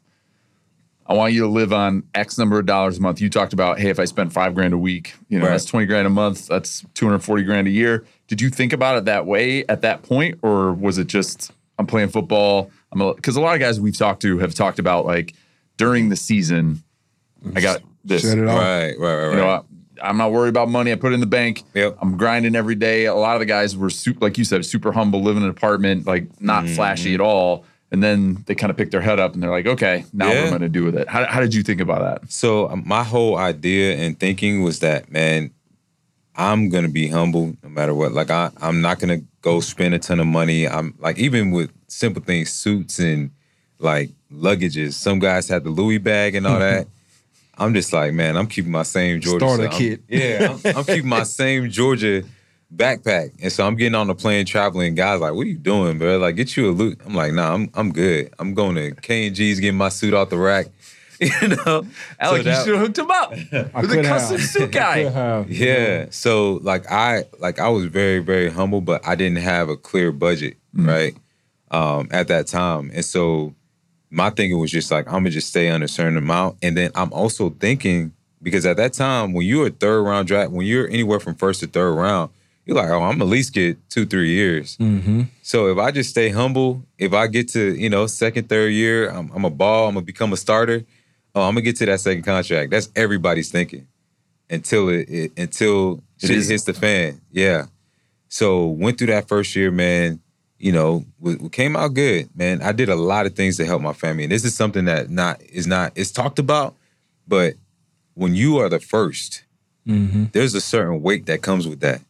I want you to live on X number of dollars a month. You talked about, hey, if I spent five grand a week, you know, Right. that's 20 grand a month. That's 240 grand a year. Did you think about it that way at that point? Or was it just, I'm playing football? I'm because a lot of guys we've talked to have talked about like during the season, I got this. Shut it. Right, right, right, right. You know, I, I'm not worried about money. I put it in the bank. Yep. I'm grinding every day. A lot of the guys were super, like you said, super humble, live in an apartment, like not Mhm. flashy at all. And then they kind of pick their head up and they're like, okay, now what am I going to do with it? How, how did you think about that? So my whole idea and thinking was that, man, I'm gonna be humble no matter what. Like I, I'm not gonna go spend a ton of money. I'm like even with simple things, suits and like luggages. Some guys have the Louis bag and all that. I'm just like, man, I'm keeping my same Georgia. Starter I'm- kit. Yeah, I'm, I'm keeping my same Georgia backpack. And so I'm getting on the plane traveling. Guys like, what are you doing, bro? Like, get you a loot. I'm like, nah, I'm I'm good. I'm going to K and G's, getting my suit off the rack. You know, Alec, So you should have hooked him up I with a custom have. suit guy. have. Yeah. So like I like I was very very humble, but I didn't have a clear budget, Mm. right? Um, at that time, and so my thinking was just like I'm gonna just stay on a certain amount, and then I'm also thinking because at that time when you're a third round draft, when you're anywhere from first to third round, you're like, oh, I'm gonna at least get two three years. Mm-hmm. So if I just stay humble, if I get to you know second third year, I'm, I'm a ball, I'm gonna become a starter. Oh, I'm gonna get to that second contract. That's everybody's thinking until it, it until It shit is. hits the fan. Yeah. So went through that first year, man. You know, we, came out good, man. I did a lot of things to help my family, and this is something that not is not it's talked about, but when you are the first, Mm-hmm. there's a certain weight that comes with that.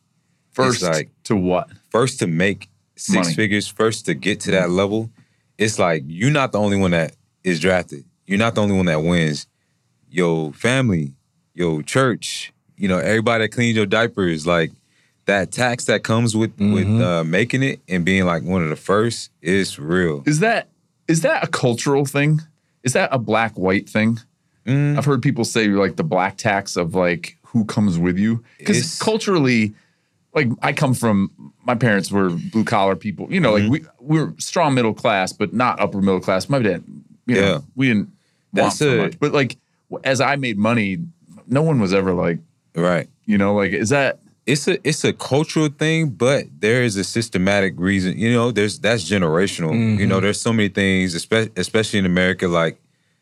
First like- to what? First to make six Money. figures, first to get to that level, it's like you're not the only one that is drafted. You're not the only one that wins. Your family, your church, you know, everybody that cleans your diapers, like that tax that comes with with Mhm. uh, making it and being like one of the first is real. Is that is that a cultural thing? Is that a black white thing? Mm, I've heard people say like the black tax of like who comes with you because culturally, like I come from my parents were blue collar people. You know, Mm-hmm. like we we're strong middle class, but not upper middle class. My dad, you know, Yeah. we didn't want so a- much. But like as I made money, no one was ever like, right. you know, like is that it's a it's a cultural thing, but there is a systematic reason. You know, there's that's generational. You know, there's so many things, especially especially in America, like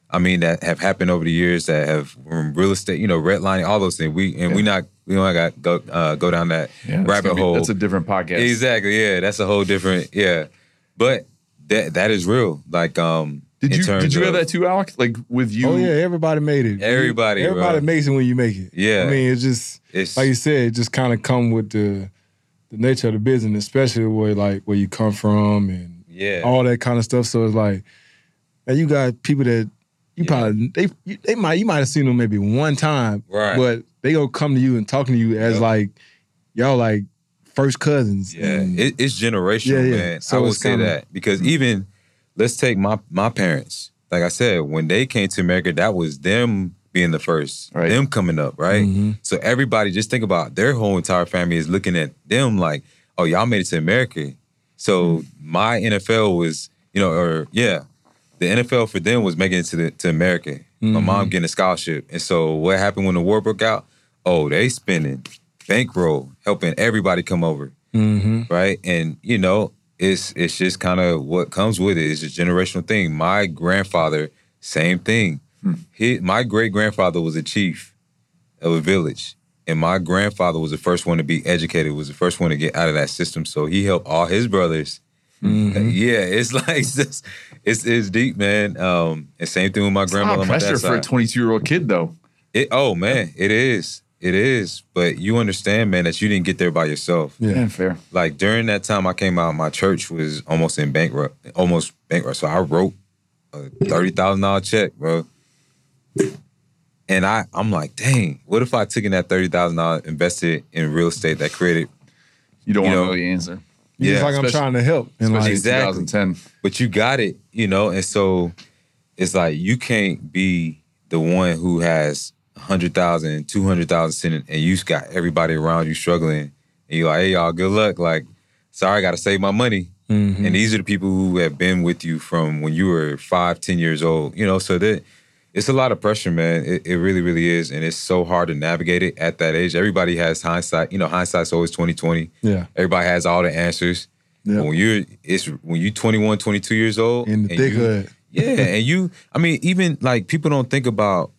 I mean, that have happened over the years that have from real estate, you know, redlining, all those things. We and we not we don't got go uh, go down that that's rabbit be- hole. That's a different podcast. exactly, yeah, that's a whole different yeah. But that that is real. Like um, Did you did you have that too, Alec? Like with you? Oh yeah, everybody made it. Everybody, everybody bro. makes it when you make it. Yeah. I mean, it's just It's like you said, it just kind of come with the the nature of the business, especially where like where you come from and yeah, all that kind of stuff. So it's like, and you got people that you Yeah. probably they you- they might you might have seen them maybe one time, Right. But they gonna come to you and talking to you as Yep. like y'all like first cousins. Yeah, and- it, it's generational, Yeah, yeah. man. So I will it's say kinda- that because even let's take my my parents. Like I said, when they came to America, that was them being the first, Right. them coming up, right? Mhm. So everybody, just think about their whole entire family is looking at them like, oh, y'all made it to America. So my NFL was, you know, or yeah, the NFL for them was making it to the to America. My mom getting a scholarship, and so what happened when the war broke out? Oh, they spending bankroll helping everybody come over Mhm. right? And you know, it's it's just kind of what comes with it. It's a generational thing. My grandfather, same thing. He, my great grandfather was a chief of a village, and my grandfather was the first one to be educated. Was the first one to get out of that system. So he helped all his brothers. Mhm. Yeah, it's like it's, just- it's it's deep, man. Um, and same thing with my It's grandmother. of on my pressure for a 22 year old kid, though. It, oh man, it is. It is. But you understand, man, that you didn't get there by yourself Yeah. Yeah, fair. like during that time I came out, my church was almost in bankrupt, almost bankrupt. So I wrote a thirty thousand dollar check, bro. And I, I'm like, dang, what if I took in that thirty thousand dollars, invested in real estate that created, You don't You want know, to know the answer. It's Yeah, like I'm trying to help. And Especially like, Exactly. 2010. but you got it, you know. And so it's like you can't be the one who has a hundred thousand, two hundred thousand sitting, and you got everybody around you struggling, and you're like, hey y'all, good luck. Like, sorry, I got to save my money. mhm. And these are the people who have been with you from when you were five, ten years old. You know, so that it's a lot of pressure, man. It, it really, really is, and it's so hard to navigate it at that age. Everybody has hindsight. You know, hindsight's always twenty twenty. yeah, Everybody has all the answers. Yeah. When you're, it's when you're 21, 22 years old, in the thick hood. yeah, and you, I mean, even like people don't think about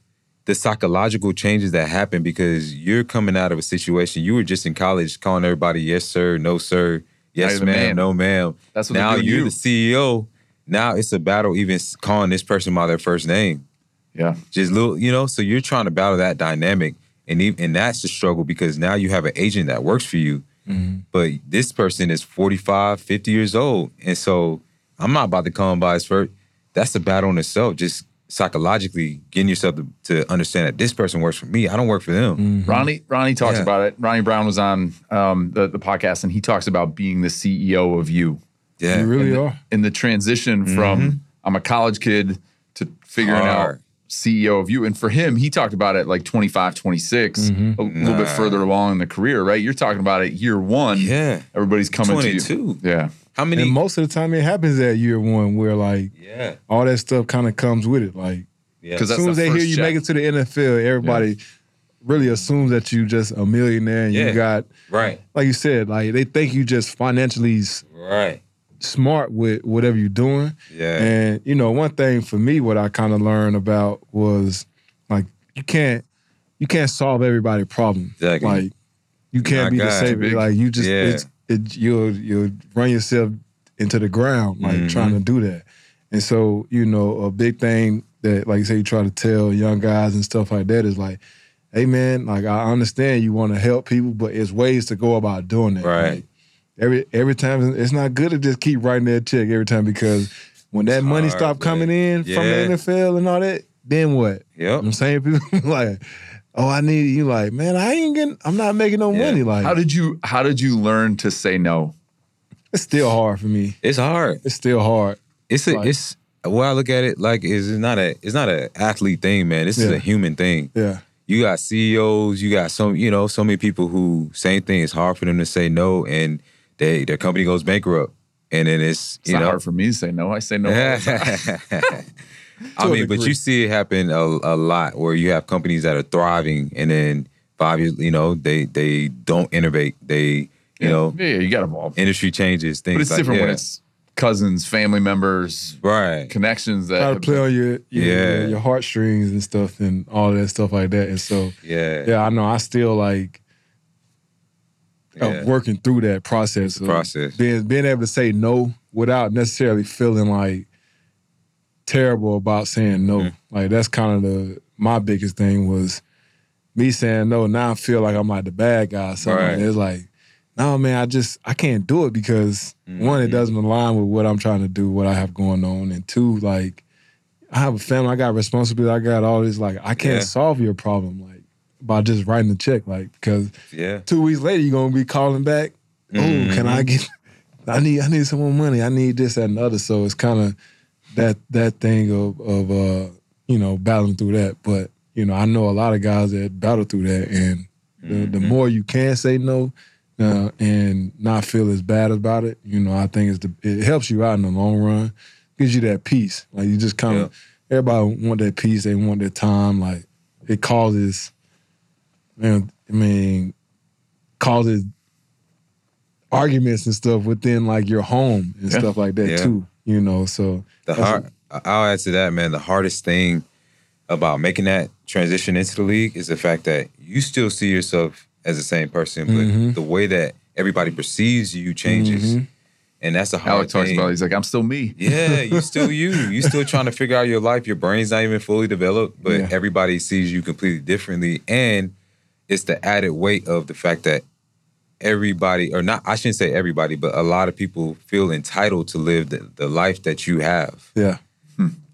the psychological changes that happen because you're coming out of a situation. You were just in college calling everybody yes sir, no sir, yes ma'am, man. no ma'am. That's what now they're doing to you're you. the CEO. Now it's a battle even calling this person by their first name. Yeah. Just little, you know. So you're trying to battle that dynamic, and even, and that's the struggle because now you have an agent that works for you, Mm-hmm. but this person is 45, 50 years old, and so I'm not about to call him by his first. That's a battle in itself. Just psychologically getting yourself to, to understand that this person works for me. I don't work for them. Mhm. Ronnie Ronnie talks Yeah. about it. Ronnie Brown was on um, the the podcast, and he talks about being the CEO of you Yeah. You really and the, are. in the transition from I'm a college kid to figuring out CEO of you. And for him, he talked about it like 25, 26, Mhm. a little bit further along in the career, right? You're talking about it year one. Yeah. Everybody's coming to you. 22. Yeah. How many? And most of the time, it happens at year one, where like yeah. all that stuff kind of comes with it. Like Yeah. as soon as the they hear you check. make it to the NFL, everybody really assumes that you just a millionaire and Yeah. you got, right. like you said, like they think you just financially Right. smart with whatever you're doing. Yeah. And you know, one thing for me, what I kind of learned about was like you can't you can't solve everybody's problem. Exactly. Like you can't Not be the savior. Like you just Yeah. it's it you'll you'll run yourself into the ground like Mhm. trying to do that. And so you know, a big thing that like you say you try to tell young guys and stuff like that is like. Hey man, like I understand you want to help people, but it's ways to go about doing that. Right. Like, every every time it's not good to just keep writing that check every time because when that It's money hard, stop coming in from the NFL and all that, then what? Yep. I'm saying people like, oh, I need you. Like, man, I ain't getting. I'm not making no Yeah. money. Like, How did you how did you learn to say no? it's still hard for me. It's hard. It's still hard. It's a, Like- it's the way I look at it. Like is it's not a it's not an athlete thing, man. This is a human thing. Yeah, You got CEOs. You got some you know so many people who same thing. It's hard for them to say no, and they their company goes bankrupt, and then it's It's you not know hard for me to say no. I say no. all the time. I To a mean, but you see it happen a, a lot where you have companies that are thriving, and then five years, you know, they they don't innovate. They you know yeah, yeah, you got to evolve. industry changes things. But it's like, different when it's cousins, family members, right. connections that try to play been- on your your, Yeah. your heartstrings and stuff and all that stuff like that. And so, Yeah, yeah, I know. I still like Yeah. working through that process. Of process. being being able to say no without necessarily feeling like terrible about saying no. Mm-hmm. Like that's kind of the my biggest thing was me saying no. Now I feel like I'm like the bad guy. So Right. it's like, no man, I just I can't do it because one, it doesn't align with what I'm trying to do, what I have going on, and two, like I have a family, I got responsibility, I got all this. Like I can't Yeah. solve your problem like by just writing the check, like because Yeah, two weeks later you're gonna be calling back. Oh, Mm-hmm. can I get? I need I need some more money. I need this that, and the other. So it's kind of that that thing of of uh you know battling through that. But you know I know a lot of guys that battle through that, and the, the Mhm. more you can say no uh, and not feel as bad about it, you know I think it's the, it helps you out in the long run. Gives you that peace. Like you just kind of everybody want that peace. They want their time. Like it causes. Man, I mean, causes arguments and stuff within like your home and Yeah. stuff like that Yeah. too. You know, so the hard. I'll add to that, man. The hardest thing about making that transition into the league is the fact that you still see yourself as the same person, but Mhm. the way that everybody perceives you changes, Mhm. and that's a hard Alec talks about. it. He's like, I'm still me. Yeah, you still you. You still trying to figure out your life. Your brain's not even fully developed, but Yeah. everybody sees you completely differently. And it's the added weight of the fact that everybody, or not, I shouldn't say everybody, but a lot of people feel entitled to live the, the life that you have yeah,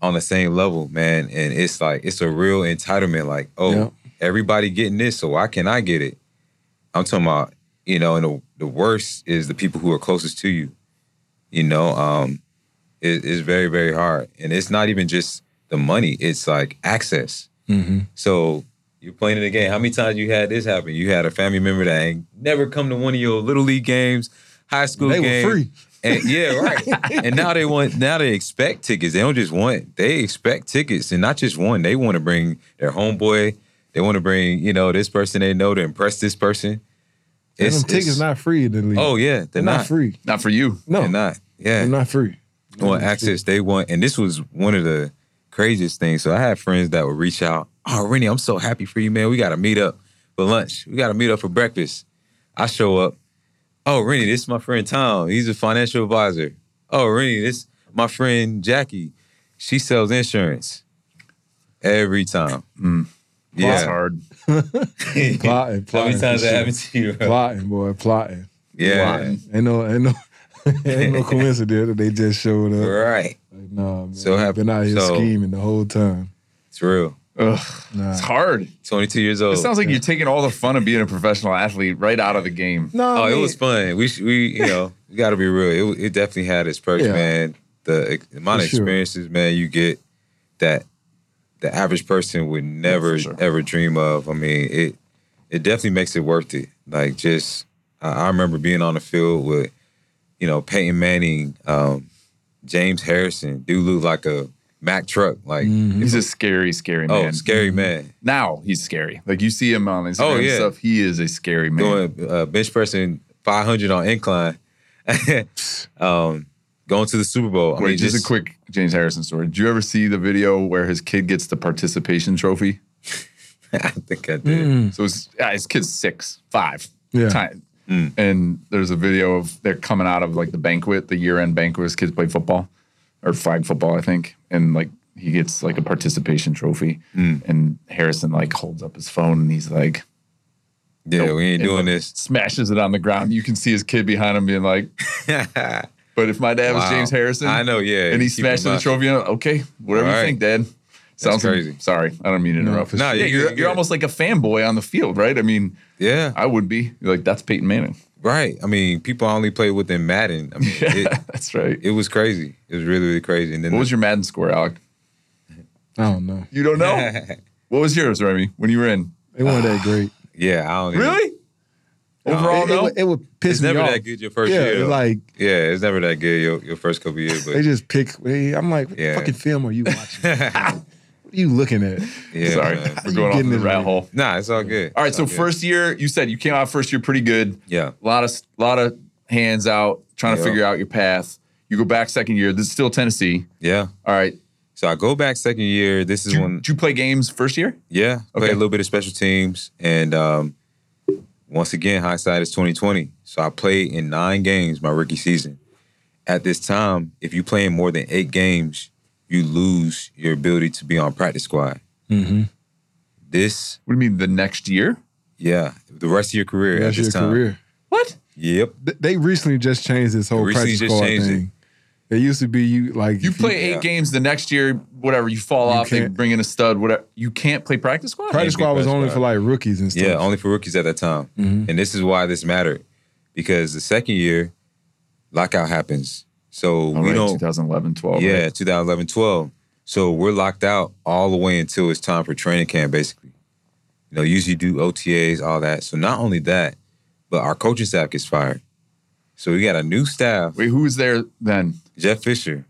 on the same level, man. And it's like it's a real entitlement. Like, oh, Yeah. everybody getting this, so why can't I get it? I'm talking about, you know, and the, the worst is the people who are closest to you. You know, um, it, it's very, very hard. And it's not even just the money, it's like access. hmm So you're playing in the game. How many times you had this happen? You had a family member that ain't never come to one of your little league games, high school they games. were free. And yeah, right. and now they want now they expect tickets. They don't just want they expect tickets, and not just one. They want to bring their homeboy. They want to bring you know this person they know to impress this person. And them tickets not free in the league. Oh yeah, they're, they're not. not free. Not for you. No, They're not. Yeah, they're not free. they want access. They want, and this was one of the craziest things. So I had friends that would reach out. Oh, Rennie, I'm so happy for you, man. We got to meet up for lunch. We got to meet up for breakfast. I show up. Oh, Rennie, this is my friend Tom. He's a financial advisor. Oh, Rennie, this my friend Jackie. She sells insurance every time. Mm. It's Yeah. hard. Plotting, How many plotting times that happened to you? bro? Plotting, boy, plotting. Yeah. Plotting. Ain't no, ain't no, ain't no coincidence that they just showed up. Right. Nah, man. So happy. Been out here So- scheming the whole time. It's real. Ugh, Nah. it's hard. 22 years old. It sounds like you're taking all the fun of being a professional athlete right out of the game. No, Oh, I it was fun. We we you know we got to be real. It, it definitely had its perks, Yeah. man. The ex- amount For of sure. experiences, man, you get that the average person would never sure. ever dream of. I mean, it it definitely makes it worth it. Like just I, I remember being on the field with you know Peyton Manning, um, James Harrison. Dude looked like a Mack truck. Like Mhm. He's a scary, scary man. oh, man. scary man. Now he's scary. Like you see him on Instagram Oh, yeah. stuff. He is a scary man. doing uh, bench pressing 500 on incline. um, going to the Super Bowl. I Wait, mean, just, a quick James Harrison story. Did you ever see the video where his kid gets the participation trophy? I think I did. Mm. So his, yeah, his kid's six, five. Yeah. Time. Mm. And there's a video of they're coming out of like the banquet, the year end banquet. His kids play football or flag football, I think. And like he gets like a participation trophy. Mm. And Harrison like holds up his phone and he's like, Yeah, Nope. we ain't And, doing like, this. Smashes it on the ground. You can see his kid behind him being like, but if my dad was James Harrison, I know, yeah. and he him the trophy on. Okay, whatever All you think, Dad. Sounds crazy. Sorry, I don't mean to No, interrupt. for No, yeah, you're you're, you're almost like a fanboy on the field, right? I mean, Yeah, I would be You're like that's Peyton Manning. Right. I mean, people only play within Madden. I mean, Yeah, it, that's right. it was crazy. It was really, really crazy. And then What was your Madden score, Alec? I don't know. You don't know. what was yours, Rennie, when you were in? It wasn't that great. yeah, I don't even- Really? Overall, it, it no. would, it would piss It's me never that good your first yeah, year. it's like yeah, it's never that good your, your first couple years. they But just pick. they- I'm like, what Yeah. fucking film are you watching? what are you looking at? yeah, Sorry, man. we're You going off getting the this rat right. hole. Nah, it's all good. All right, It's so good. first year, you said you came out first year pretty good. yeah, A lot of lot of hands out, trying to figure out your path. You go back second year. This is still Tennessee. yeah. All right. So I go back second year. This is Did you, when did you play games first year? Yeah, played Okay. a little bit of special teams, and um, once again, hindsight is twenty twenty. So I played in nine games my rookie season. At this time, if you play in more than eight games, you lose your ability to be on practice squad. Mm-hmm. This, What do you mean the next year? yeah, the rest of your career That's at your this time. career. What? Yep. Th- They recently just changed this whole practice just squad changed it. thing. It used to be you like You if play eight yeah. games the next year, whatever, you fall You off, they bring in a stud, whatever. You can't play practice squad? practice squad was only squad. for like rookies and stuff. Yeah, only for rookies at that time. Mhm. And this is why this mattered. Because the second year, lockout happens. So All we right, don't 2011, 12. Yeah, right? 2011, 12. So we're locked out all the way until it's time for training camp, basically. You know, usually do OTAs, all that. So not only that, but our coaching staff gets fired. So we got a new staff, Wait, who was there then? Jeff Fisher.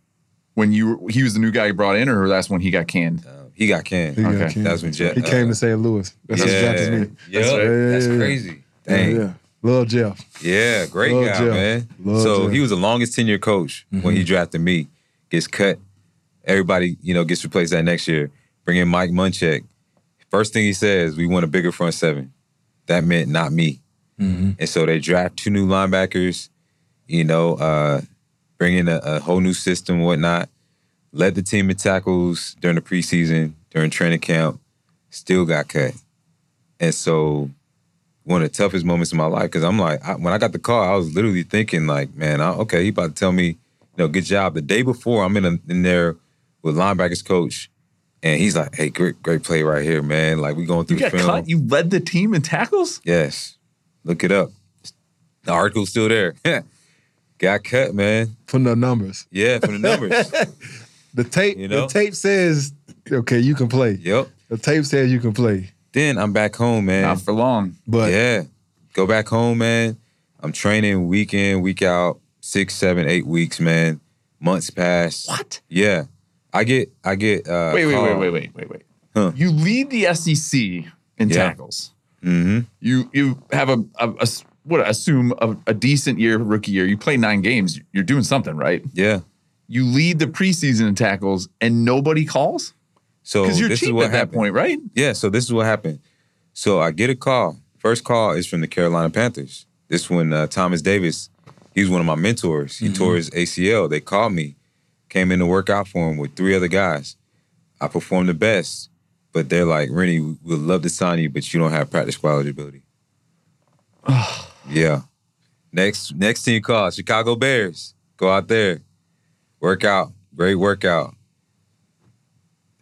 When you were, he was the new guy you brought in, or that's when he got canned? Uh, he got canned. He got Okay. canned. That's when Jeff. He came uh, to St. Louis. That's yeah, his Jeff is me. yeah, That's right. that's Yeah, yeah, yeah. crazy. Dang. Yeah, Lil Jeff. Yeah, great Love guy, Jeff. man. Love so Jeff. he was the longest tenured coach when he drafted me. Gets cut. Everybody, you know, gets replaced that next year. Bring in Mike Munchak. First thing he says, we want a bigger front seven. That meant not me. Mm-hmm. And so they draft two new linebackers, you know, uh, bring in a, a whole new system, whatnot. Led the team in tackles during the preseason, during training camp, still got cut. And so one of the toughest moments in my life, because I'm like, I, when I got the call, I was literally thinking, like, man, I, okay, he about to tell me, you know, good job. The day before, I'm in, a, in there with linebackers coach, and he's like, hey, great, great play right here, man. Like, we going through You got the film. cut? You led the team in tackles? Yes. Look it up. The article's still there. Got cut, man. From the numbers. Yeah, from the numbers. The tape. You know? The tape says, okay, you can play. yep. The tape says you can play, Then I'm back home, man. Not for long. but yeah. Go back home, man. I'm training week in, week out, six, seven, eight weeks, man. Months pass. What? Yeah. I get I get uh Wait, wait, wait, wait, wait, wait, wait. Huh. You lead the SEC in Yeah. tackles. Mm-hmm. You you have a, a, a s- what I assume a, a decent year rookie year. You play nine games. You're doing something right. Yeah. You lead the preseason in tackles, and nobody calls So because you're this cheap is what at that happened. point, right? Yeah, so this is what happened. So I get a call. First call is from the Carolina Panthers. This one, uh, Thomas Davis, he was one of my mentors. He tore his ACL. They called me, came in to work out for him with three other guys. I performed the best, but they're like, Rennie, we would love to sign you, but you don't have practice squad eligibility. yeah. Next next team call, Chicago Bears. Go out there, work out. great workout.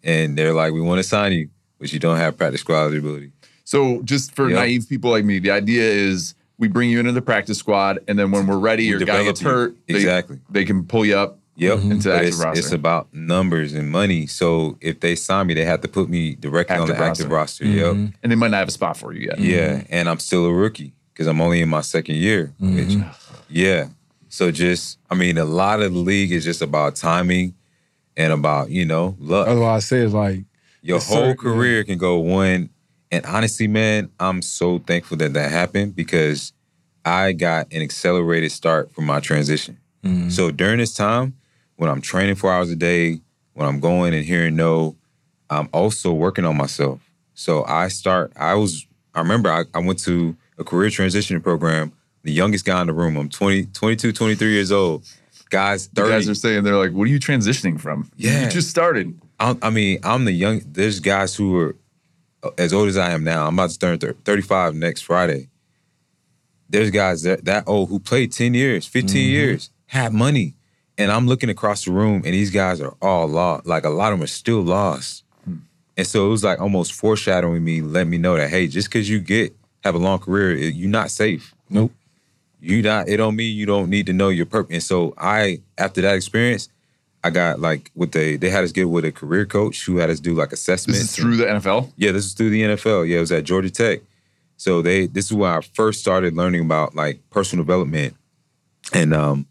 And they're like, we want to sign you, but you don't have practice squad eligibility. So just for Yep. naive people like me, the idea is we bring you into the practice squad, and then when we're ready, We your guy develop gets hurt. they- Exactly. They, can pull you up. Yep. Into But active it's, roster. it's about numbers and money. So if they sign me, they have to put me directly on Active the active roster. roster. Mm-hmm. Yep. And they might not have a spot for you yet. Yeah. And I'm still a rookie because I'm only in my second year. Which, mm-hmm. yeah. So just, I mean, a lot of the league is just about timing and about, you know, luck. That's why I say it's like Your whole sir. career can go one. And honestly, man, I'm so thankful that that happened because I got an accelerated start for my transition. mm, So during this time, when I'm training four hours a day, when I'm going and hearing no, I'm also working on myself. So I start, I was, I remember I, I went to a career transitioning program, the youngest guy in the room. I'm 20, 22, 23 years old. Guys, The 30. guys are saying they're like, "What are you transitioning from? Yeah. you just started." I'm, I mean, I'm the young. There's guys who are as old as I am now. I'm about to turn 35 next Friday. There's guys that, that old who played 10 years, 15 mm-hmm. years, had money. And I'm looking across the room and these guys are all lost. Like a lot of them are still lost. Hmm. And so it was like almost foreshadowing me, letting me know that, hey, just because you get, have a long career, you're not safe. nope. You not, it don't mean you don't need to know your purpose. And so I, after that experience, I got like with the, they had us get with a career coach who had us do like assessments. This is through the NFL. Yeah, this is through the NFL. Yeah, it was at Georgia Tech. So they this is where I first started learning about like personal development and um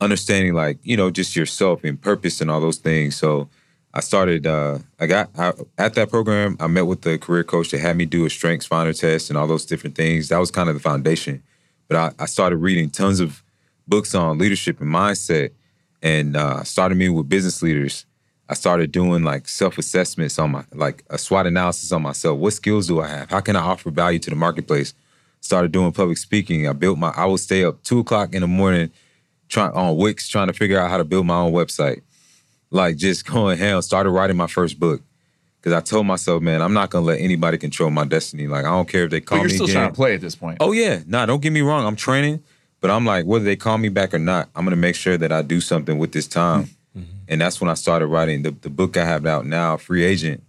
understanding like, you know, just yourself and purpose and all those things. So I started uh I got I, at that program, I met with the career coach that had me do a strengths finder test and all those different things. That was kind of the foundation. But I, I started reading tons of books on leadership and mindset and uh started meeting with business leaders. I started doing like self assessments on my like a SWOT analysis on myself. What skills do I have? How can I offer value to the marketplace? Started doing public speaking. I built my. I would stay up two o'clock in the morning, trying on Wix, trying to figure out how to build my own website. Like just going hell, Started writing my first book because I told myself, man, I'm not gonna let anybody control my destiny. Like I don't care if they call me. But you're me still again. trying to play at this point. Oh yeah, nah, don't get me wrong. I'm training, but I'm like, whether they call me back or not, I'm gonna make sure that I do something with this time. Mm-hmm. Mm-hmm. And that's when I started writing the the book I have out now, Free Agent.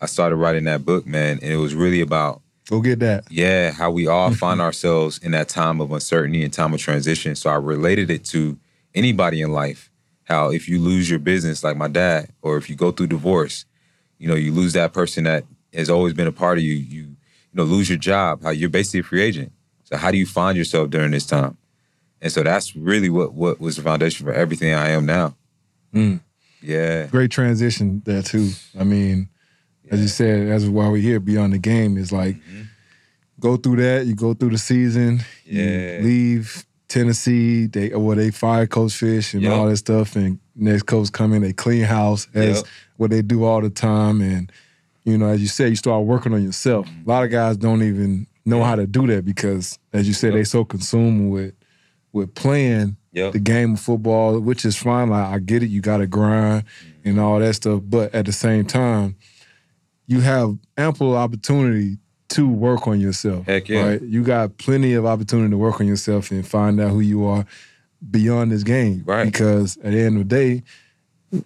I started writing that book, man, and it was really about Go get that. yeah, how we all find ourselves in that time of uncertainty and time of transition. So I related it to anybody in life. How if you lose your business, like my dad, or if you go through divorce, you know, you lose that person that has always been a part of you. You, you know, lose your job. How you're basically a free agent. So how do you find yourself during this time? And so that's really what what was the foundation for everything I am now. Mm. Yeah. Great transition there too. I mean, as you said, that's why we're here beyond the game is like Mm-hmm. go through that, you go through the season, Yeah. you leave Tennessee, they well, they fire Coach Fish and Yep. all that stuff, and next coach come in, they clean house as Yep. what they do all the time. And you know, as you said, you start working on yourself. A lot of guys don't even know how to do that because as you said, Yep. they so consumed with with playing Yep. the game of football, which is fine. Like I get it, you got to grind and all that stuff, but at the same time, you have ample opportunity to work on yourself. Heck yeah. Right? You got plenty of opportunity to work on yourself and find out who you are beyond this game. Right. Because at the end of the day,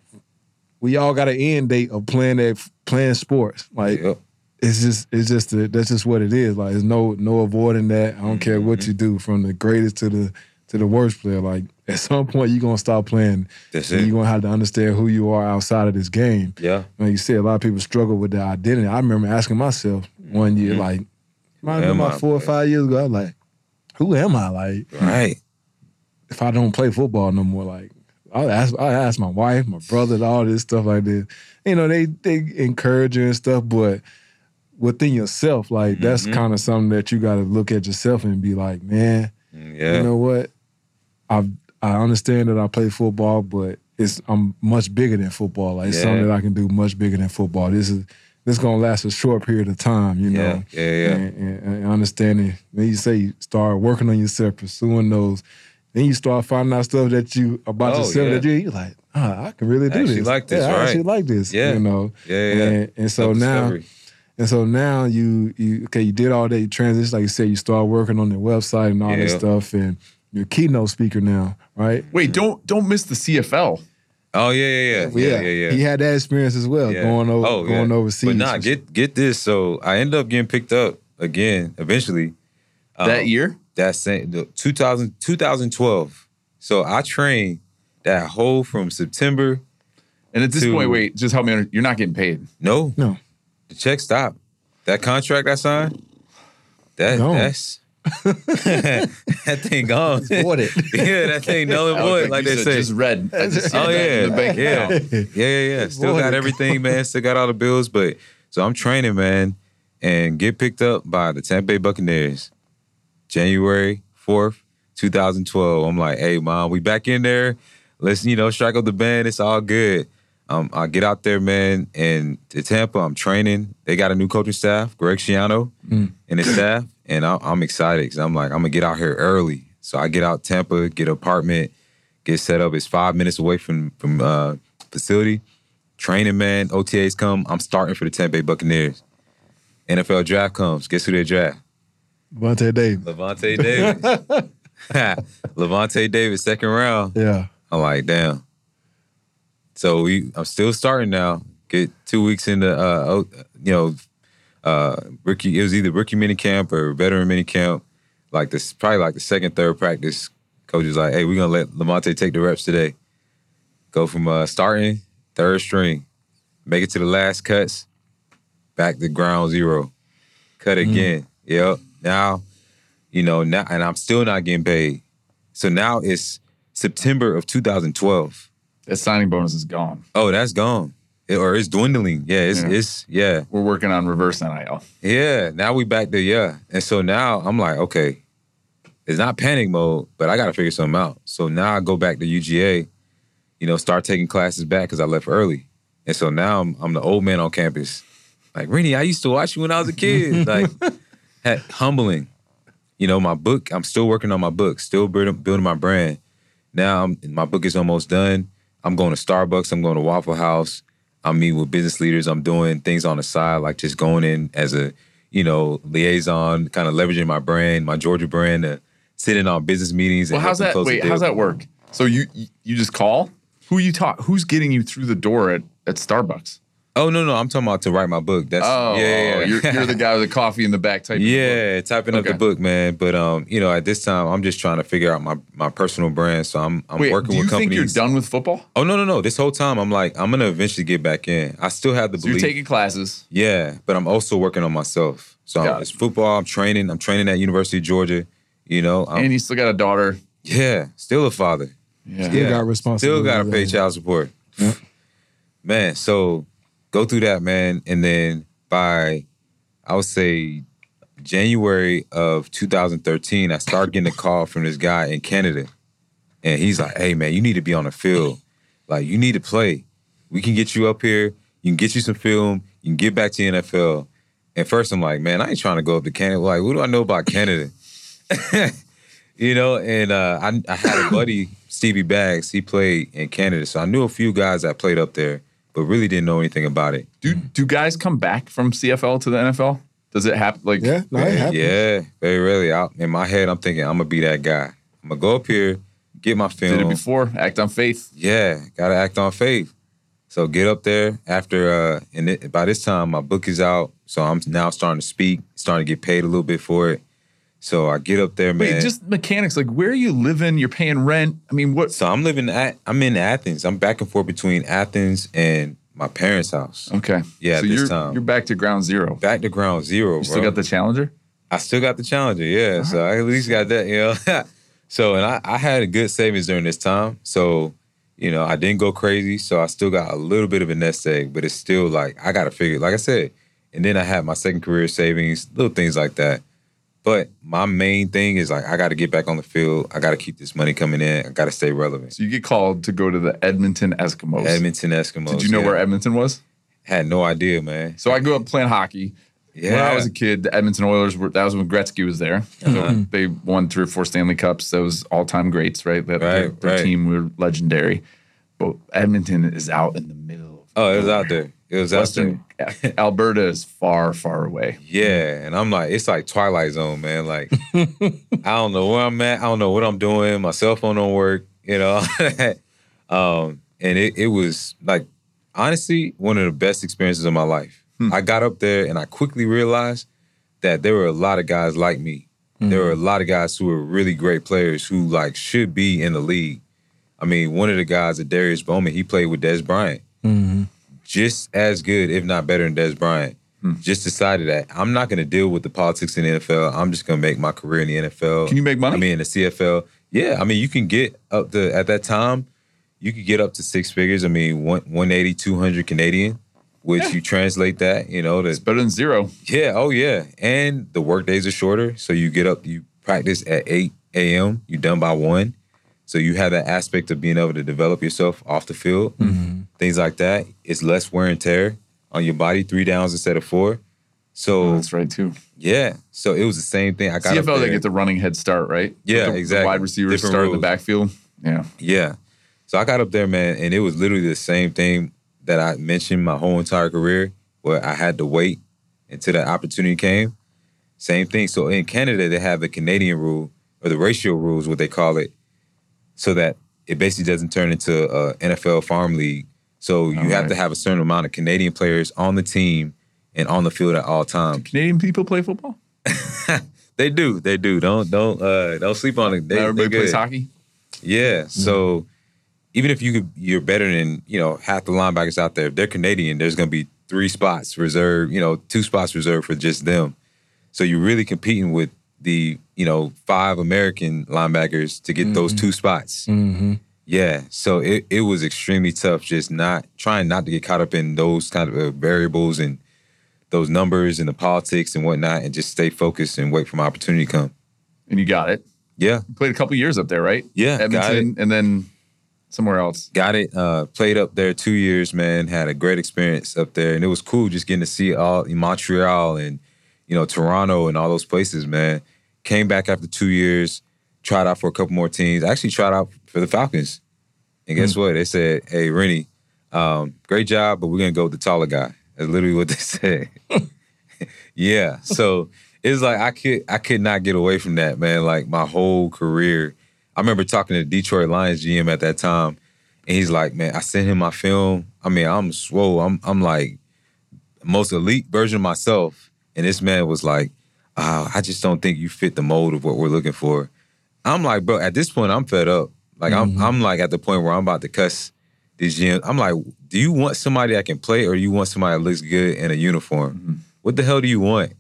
we all got an end date of playing that playing sports. Like Yep. it's just it's just a, that's just what it is. Like there's no no avoiding that. I don't care Mm-hmm. what you do, from the greatest to the to the worst player. Like at some point you're gonna stop playing. That's and it. You're gonna have to understand who you are outside of this game. Yeah. Like you said, a lot of people struggle with their identity. I remember asking myself one year, like, have been am about four or five years ago. I was like, who am I? Like, Right. If I don't play football no more, like I ask I ask my wife, my brother, all this stuff like this. You know, they they encourage you and stuff, but within yourself, like that's Mhm. kind of something that you got to look at yourself and be like, man, Yeah. you know what? I I understand that I play football, but it's I'm much bigger than football. Like it's something that I can do much bigger than football. This is this gonna last a short period of time, you know. Yeah. Yeah. And, and, and understanding when you say you start working on yourself, pursuing those, then you start finding out stuff that you about Oh, yourself yeah. that you you're like, ah, I can really do I actually this. like this, Yeah, I right. actually like this. Yeah. You know. Yeah. Yeah. And, and so now Self-discovery. and so now you you okay, you did all that, you transition, like you said, you start working on the website and all that Yeah. stuff, and you're a keynote speaker now, right? Wait, don't don't miss the CFL. Oh yeah, yeah, yeah, Well, yeah, yeah, yeah. He had that experience as well, Yeah. going over Oh, going yeah. overseas. But nah, get get this. So I ended up getting picked up again eventually. that Um, year? That same the 2000, 2012. So I trained that whole from September. And at this to- point, wait, just help me. Under, you're not getting paid. No, no. the check stopped. That contract I signed, that Gone. that's that thing gone. voided. yeah, that thing null and void, like, like they say. Just red. Just Oh yeah, the bank yeah, yeah, yeah, yeah. Still got everything, man. Still got all the bills, but so I'm training, man, and get picked up by the Tampa Bay Buccaneers, January fourth, 2012. I'm like, hey, mom, we back in there. Let's you know strike up the band. It's all good. Um, I get out there, man, and to Tampa, I'm training. They got a new coaching staff, Greg Schiano Mm. and his staff, and I, I'm excited because I'm like, I'm gonna get out here early. So I get out Tampa, get an apartment, get set up. It's five minutes away from from uh, facility. Training, man. OTAs come. I'm starting for the Tampa Bay Buccaneers. NFL draft comes. Guess who they draft? Vontae Davis. Lavonte Davis. Lavonte Davis, second round. Yeah. I'm like, damn. So we, I'm still starting now. Get two weeks into, uh, you know, uh, rookie. It was either rookie mini camp or veteran mini camp. Like this, probably like the second, third practice. Coach is like, "Hey, we're gonna let Lavonte take the reps today. Go from uh, starting third string, make it to the last cuts, back to ground zero, cut again. Yep. Now, you know now, and I'm still not getting paid. So now it's September of 2012. That signing bonus is gone. Oh, that's gone. It- or it's dwindling. Yeah, it's Yeah. it's yeah. We're working on reverse NIL. Yeah. Now we back to yeah. And so now I'm like, okay, it's not panic mode, but I gotta figure something out. So now I go back to UGA, you know, start taking classes back because I left early. And so now I'm I'm the old man on campus. Like, Rennie, I used to watch you when I was a kid. Like humbling. You know, my book, I'm still working on my book, still building, building my brand. Now I'm, my book is almost done. I'm going to Starbucks, I'm going to Waffle House. I'm meeting with business leaders. I'm doing things on the side, like just going in as a, you know, liaison, kind of leveraging my brand, my Georgia brand, to sit in on business meetings. And Well, how's that? Wait, how's that work? So you you- you just call? Who you talk? Who's getting you through the door at, at Starbucks? Oh no, no, I'm talking about to write my book. That's Oh, yeah, yeah, yeah. You're, you're the guy with the coffee in the back type. of book. Yeah, typing up the book, man. But um, you know, at this time, I'm just trying to figure out my my personal brand. So I'm I'm Wait, working do you with think companies. you're done with football? Oh no, no, no! This whole time, I'm like, I'm gonna eventually get back in. I still have the So you're taking classes. yeah, but I'm also working on myself. So I'm, it. it's football. I'm training. I'm training at University of Georgia. You know, I'm, and you still got a daughter. yeah, still a father. Yeah. Still Yeah. got Still responsibility. Still got to pay child support. Man, so go through that, man, and then by I would say January of 2013, I started getting a call from this guy in Canada, and he's like, "Hey, man, you need to be on the field. Like, you need to play. We can get you up here. You can get you some film. You can get back to the NFL." And first, I'm like, "Man, I ain't trying to go up to Canada. Like, what do I know about Canada?" you know, and uh, I, I had a buddy, Stevie Baggs. He played in Canada, so I knew a few guys that played up there, but really didn't know anything about it. Do do guys come back from CFL to the NFL? Does it happen? Like, Yeah, no, it happens. Yeah, very rarely. Out in my head, I'm thinking I'm gonna be that guy. I'm gonna go up here, get my film. did it before? Act on faith. Yeah, gotta act on faith. So get up there after, uh, and it, by this time my book is out, so I'm now starting to speak, starting to get paid a little bit for it. So I get up there, man. Wait, just mechanics. Like, where are you living? You're paying rent. I mean, what? so I'm living at, I'm in Athens. I'm back and forth between Athens and my parents' house. Okay. Yeah, So this you're time. you're back to ground zero. Back to ground zero. You still bro. got the Challenger. I still got the Challenger, yeah. So I at least got that, you know. so and I, I had a good savings during this time. So, you know, I didn't go crazy. So I still got a little bit of a nest egg, but it's still like I gotta figure, like I said. And then I had my second career savings, little things like that. But my main thing is like I gotta get back on the field. I gotta keep this money coming in. I gotta stay relevant. So you get called to go to the Edmonton Eskimos. Edmonton Eskimos. Did you know yeah. where Edmonton was? Had no idea, man. So I grew up playing hockey. Yeah. When I was a kid, the Edmonton Oilers were that was when Gretzky was there. So Uh-huh. they won three or four Stanley Cups. That was all time greats, right? That their, Right, their right. team were legendary. But Edmonton is out in the oh, it was out there. It was out there. Western Alberta is far, far away. Yeah, and I'm like, it's like Twilight Zone, man. Like, I don't know where I'm at. I don't know what I'm doing. My cell phone don't work. You know. um, and it, it was like honestly one of the best experiences of my life. I got up there and I quickly realized that there were a lot of guys like me. There were a lot of guys who were really great players who like should be in the league. I mean, one of the guys, Adarius Bowman, he played with Dez Bryant. Mm-hmm. Just as good, if not better than Dez Bryant. Hmm. Just decided that I'm not going to deal with the politics in the NFL. I'm just going to make my career in the NFL. Can you make money? I mean, in the CFL. Yeah, I mean, you can get up to at that time, you could get up to six figures. I mean, one, 180, 200 Canadian, which Yeah. you translate that, you know, to It's better than zero. yeah, oh yeah. And the work days are shorter. So you get up, you practice at 8 a.m., you done by one. So you have that aspect of being able to develop yourself off the field, mm-hmm. things like that. It's less wear and tear on your body, three downs instead of four. So Oh, that's right too. yeah, so it was the same thing. I got CFL, they get the running head start, right? Yeah, the, exactly. The wide receivers Different start in the backfield. Yeah. Yeah. So I got up there, man, and it was literally the same thing that I mentioned my whole entire career, where I had to wait until that opportunity came. Same thing. So in Canada, they have the Canadian rule or the ratio rules, what they call it, so that it basically doesn't turn into a NFL farm league. So you have Alright. to have a certain amount of Canadian players on the team and on the field at all times. Canadian people play football. They do, they do. Don't don't uh don't sleep on it. They, everybody plays hockey. Yeah. So even if you could, you're better than you know half the linebackers out there. If they're Canadian, there's going to be three spots reserved. You know, two spots reserved for just them. So you're really competing with the you know five American linebackers to get those two spots. Mm-hmm. Yeah. So it it was extremely tough. Just not trying not to get caught up in those kind of uh, variables and those numbers and the politics and whatnot, and just stay focused and wait for my opportunity to come. And you got it. Yeah. You played a couple years up there, right? Yeah, got Edmonton, and then somewhere else. got it. Uh, played up there two years, man. Had a great experience up there, and it was cool just getting to see all in Montreal and you know Toronto and all those places, man. Came back after two years, tried out for a couple more teams. I actually tried out for the Falcons, and guess what? They said, "Hey, Rennie, um, great job, but we're gonna go with the taller guy." That's literally what they said. yeah, so it's like I could I could not get away from that, man. Like my whole career. I remember talking to the Detroit Lions GM at that time, and he's like, "Man, I sent him my film. I mean, I'm swole. I'm I'm like most elite version of myself." And this man was like, uh, "I just don't think you fit the mold of what we're looking for." I'm like, bro, at this point, I'm fed up. Like I'm mm-hmm. I'm like at the point where I'm about to cuss these GMs. I'm like, do you want somebody that can play, or do you want somebody that looks good in a uniform? Mm-hmm. What the hell do you want?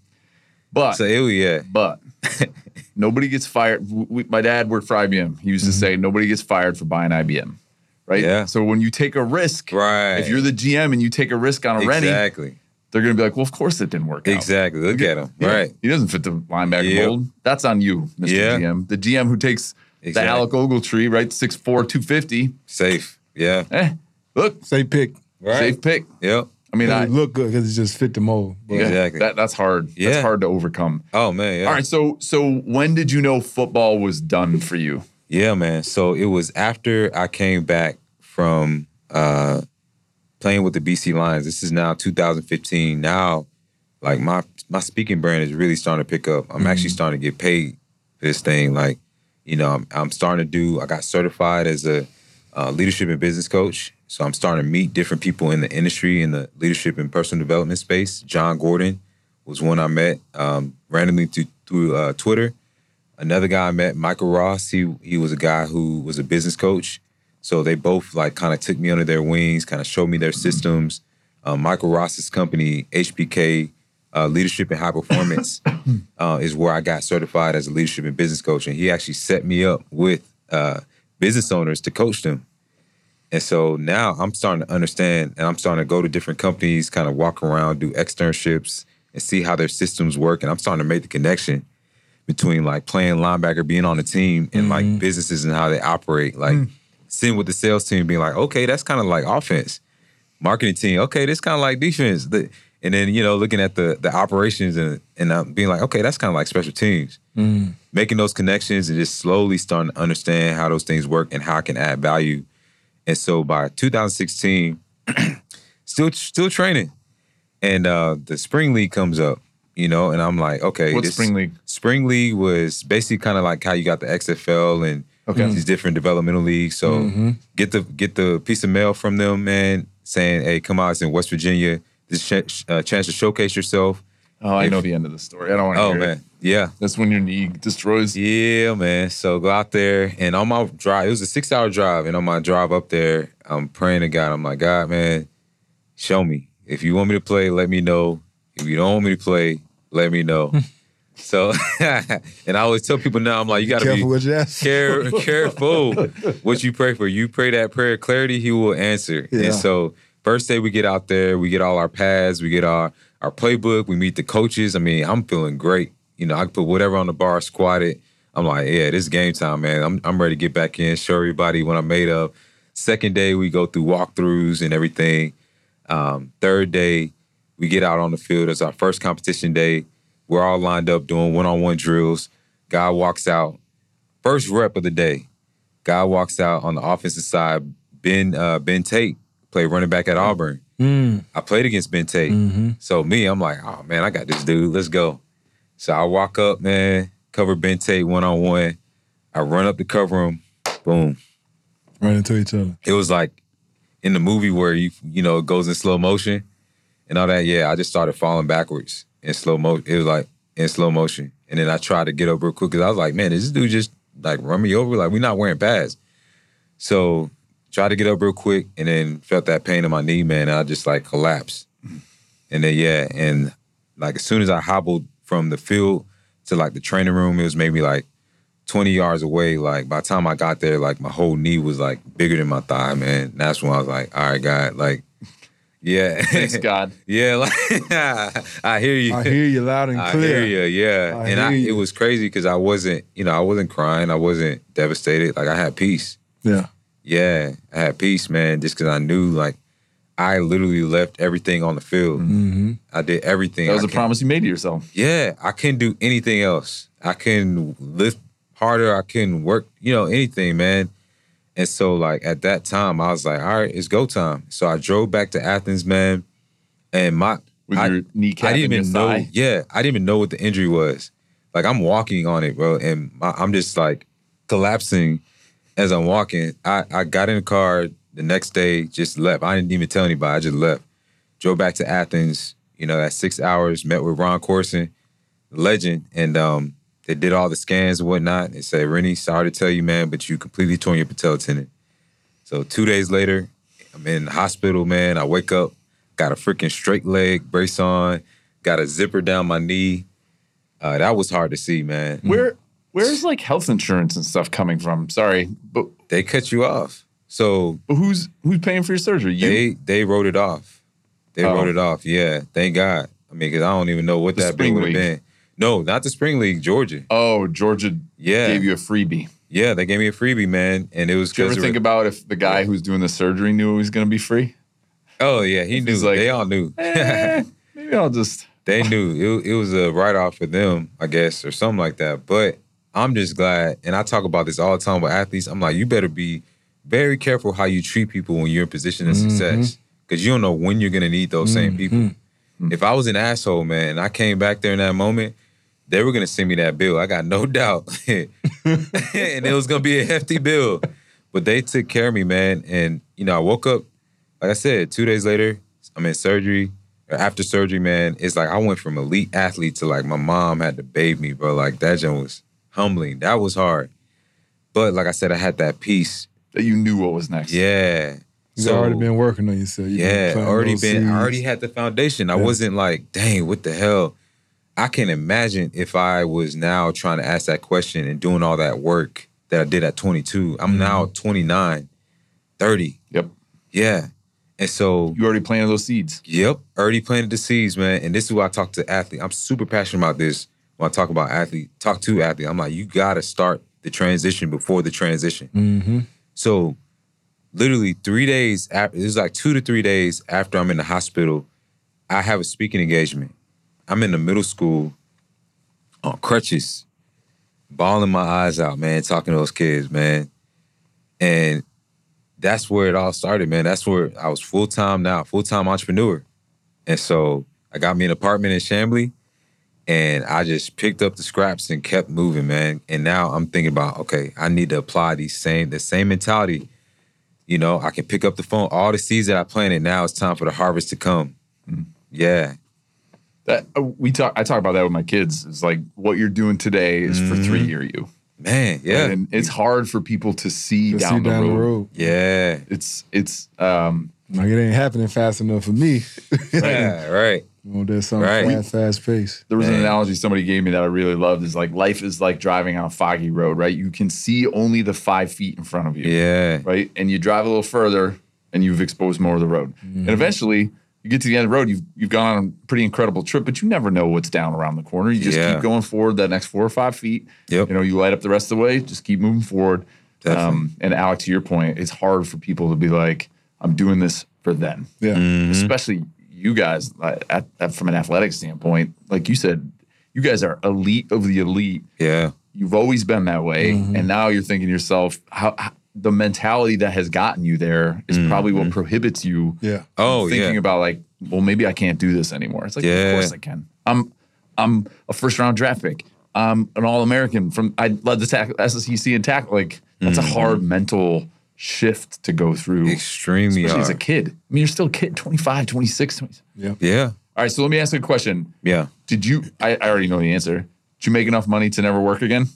But So it yeah. but nobody gets fired. We, my dad worked for IBM. He used to mm-hmm. say nobody gets fired for buying IBM. Right. Yeah. So when you take a risk, Right. if you're the GM and you take a risk on a Rennie, exactly. They're going to be like, well, of course it didn't work out. Exactly. Look at him. Yeah. Right. He doesn't fit the linebacker Yep. mold. That's on you, Mr. Yeah. GM. The GM who takes the Alec Ogletree, right? 6'4, 250. Safe. Yeah. Eh, look, Safe pick. Right. safe pick. Yep. I mean, It I, look good because it just fit the mold. But yeah, Exactly. that, that's hard. Yeah. That's Yeah. hard to overcome. Oh man. Yeah. All right. So, so when did you know football was done for you? Yeah, man. So it was after I came back from uh playing with the BC Lions. This is now 2015. Now, like my my speaking brand is really starting to pick up. I'm actually starting to get paid for this thing. Like, you know, I'm, I'm starting to do. I got certified as a uh, leadership and business coach. So I'm starting to meet different people in the industry in the leadership and personal development space. Jon Gordon was one I met um, randomly through, through uh, Twitter. Another guy I met, Michael Ross. He he was a guy who was a business coach. So they both like kind of took me under their wings, kind of showed me their systems. Um, Michael Ross's company, HPK uh, Leadership and High Performance, uh, is where I got certified as a leadership and business coach, and he actually set me up with uh, business owners to coach them. And so now I'm starting to understand, and I'm starting to go to different companies, kind of walk around, do externships, and see how their systems work. And I'm starting to make the connection between like playing linebacker, being on the team, and like businesses and how they operate. Like sitting with the sales team, being like, okay, that's kind of like offense. Marketing team, okay, this kind of like defense. The- and then you know looking at the the operations and and uh, being like, okay, that's kind of like special teams. Making those connections and just slowly starting to understand how those things work and how I can add value. And so by 2016, still still training, and uh, the spring league comes up, you know, and I'm like, okay, What's spring league? Spring league was basically kind of like how you got the XFL and Okay. These different developmental leagues. So Mm-hmm. get the get the piece of mail from them, man, saying, "Hey, come out. It's in West Virginia. This ch- uh, chance to showcase yourself." Oh, I If- know the end of the story. I don't want to Oh hear it. man, yeah, That's when your knee destroys. yeah, man. So go out there, and on my drive, it was a six-hour drive, and on my drive up there, I'm praying to God. I'm like, God, man, show me. If you want me to play, let me know. If you don't want me to play, let me know. so, and I always tell people now, I'm like, you got to be Careful what you ask. care, careful what you pray for. You pray that prayer clarity, he will answer. Yeah. And so first day we get out there, we get all our pads, we get our our playbook, we meet the coaches. I mean, I'm feeling great. You know, I can put whatever on the bar, squat it. I'm like, yeah, this is game time, man. I'm I'm ready to get back in, show everybody what I'm made of. Second day, we go through walkthroughs and everything. Um, third day, we get out on the field. It's our first competition day. We're all lined up doing one-on-one drills. Guy walks out. First rep of the day. Guy walks out on the offensive side. Ben uh, Ben Tate played running back at Auburn. Mm. I played against Ben Tate. Mm-hmm. So me, I'm like, oh man, I got this dude. Let's go. So I walk up, man, cover Ben Tate one on one. I run up to cover him. Boom. Right into each other. It was like in the movie where you you know it goes in slow motion and all that. Yeah, I just started falling backwards in slow motion. It was like in slow motion, and then I tried to get up real quick because I was like, man, is this dude just like run me over? Like we're not wearing pads. So tried to get up real quick, and then felt that pain in my knee, man. And I just like collapsed, and then yeah, and like as soon as I hobbled from the field to like the training room, it was maybe like 20 yards away. Like by the time I got there, like my whole knee was like bigger than my thigh, man. And that's when I was like, all right, God, like, yeah. Thanks, God. yeah, like I hear you. I hear you loud and I clear. hear you, yeah. I and I, hear it was crazy because I wasn't, you know, I wasn't crying. I wasn't devastated. Like I had peace. Yeah. Yeah, I had peace, man, just because I knew like I literally left everything on the field. Mm-hmm. I did everything. That was I a promise you made to yourself. yeah, I couldn't do anything else. I couldn't lift harder. I couldn't work, you know, anything, man. And so, like at that time, I was like, all right, it's go time. So I drove back to Athens, man, and my With I, I didn't even know. thigh. Yeah, I didn't even know what the injury was. Like I'm walking on it, bro, and my, I'm just like collapsing as I'm walking. I I got in the car the next day, just left. I didn't even tell anybody. I just left. Drove back to Athens. You know, at six hours, met with Ron Courson, legend, and um, they did all the scans and whatnot. They said, Rennie, sorry to tell you, man, but you completely torn your patella tendon. So two days later, I'm in the hospital, man. I wake up, got a freaking straight leg brace on, got a zipper down my knee. Uh, that was hard to see, man. Where where's like health insurance and stuff coming from? Sorry, but, They cut you off. So but who's who's paying for your surgery? You. they they wrote it off. They Oh. wrote it off. Yeah, thank God. I mean, because I don't even know what The that bill would have been. No, not the spring league, Georgia. oh, Georgia Yeah, gave you a freebie. yeah, they gave me a freebie, man, and it was Did you ever think about if the guy who's doing the surgery knew it was going to be free? oh yeah, he If knew. like, they all knew. Eh, maybe I'll just. they knew it, it was a write off for them, I guess, or something like that. But I'm just glad, and I talk about this all the time with athletes. I'm like, you better be very careful how you treat people when you're in position of success, because you don't know when you're gonna need those same people. If I was an asshole, man, and I came back there in that moment, they were gonna send me that bill. I got no doubt, and it was gonna be a hefty bill. But they took care of me, man. And you know, I woke up, like I said, two days later, I'm in surgery. Or After surgery, man, it's like I went from elite athlete to like my mom had to bathe me, bro. Like that joint was humbling. That was hard. But like I said, I had that peace. That you knew what was next. Yeah. You've already been working on yourself. You've Yeah, planting already been. seeds. I already had the foundation. I Yeah. wasn't like, dang, what the hell? I can imagine if I was now trying to ask that question and doing all that work that I did at 22. I'm now Mm-hmm. 29, 30. Yep. Yeah. And so, You already planted those seeds. yep, already planted the seeds, man. And this is why I talk to athlete. I'm super passionate about this when I talk about athlete, talk to athlete. I'm like, you gotta start the transition before the transition. Mm-hmm. So literally three days after it was like two to three days after I'm in the hospital, I have a speaking engagement. I'm in the middle school on crutches, bawling my eyes out, man, talking to those kids, man. And that's where it all started, man. That's where I was full time now, full time entrepreneur. And so I got me an apartment in Chamblee. And I just picked up the scraps and kept moving, man. And now I'm thinking about, okay, I need to apply these same the same mentality. You know, I can pick up the phone, all the seeds that I planted. Now it's time for the harvest to come. Mm-hmm. Yeah, That uh, we talk. I talk about that with my kids. It's like what you're doing today is for three year you. man. Yeah, and it's hard for people to see To down, see the, road. yeah, It's it's um Like it ain't happening fast enough for me. yeah. Right. Well, there's something Right. fast, fast pace. there was an analogy somebody gave me that I really loved is like life is like driving on a foggy road, right? You can see only the five feet in front of you. Yeah. right? And you drive a little further and you've exposed more of the road. And eventually you get to the end of the road, you've you've gone on a pretty incredible trip, but you never know what's down around the corner. You just Yeah. keep going forward that next four or five feet. Yep. You know, you light up the rest of the way, just keep moving forward. Um, and Alec, to your point, it's hard for people to be like, I'm doing this for them. Yeah. Mm-hmm. Especially you guys uh, at, at, from an athletic standpoint. Like you said, you guys are elite of the elite Yeah. you've always been that way Mm-hmm. and now you're thinking to yourself how, how the mentality that has gotten you there is probably what prohibits you Yeah. Mm-hmm. Oh, thinking yeah. about like well maybe i can't do this anymore it's like Yeah. of course i can i'm i'm a first round draft pick i'm an all-american from i led the tackle SEC in tackle like that's Mm-hmm. a hard mental shift to go through Extremely especially as a kid i mean you're still a kid 25 26 20. Yeah. Yeah. all right so let me ask you a question Yeah. did you I, I already know the answer did you make enough money to never work again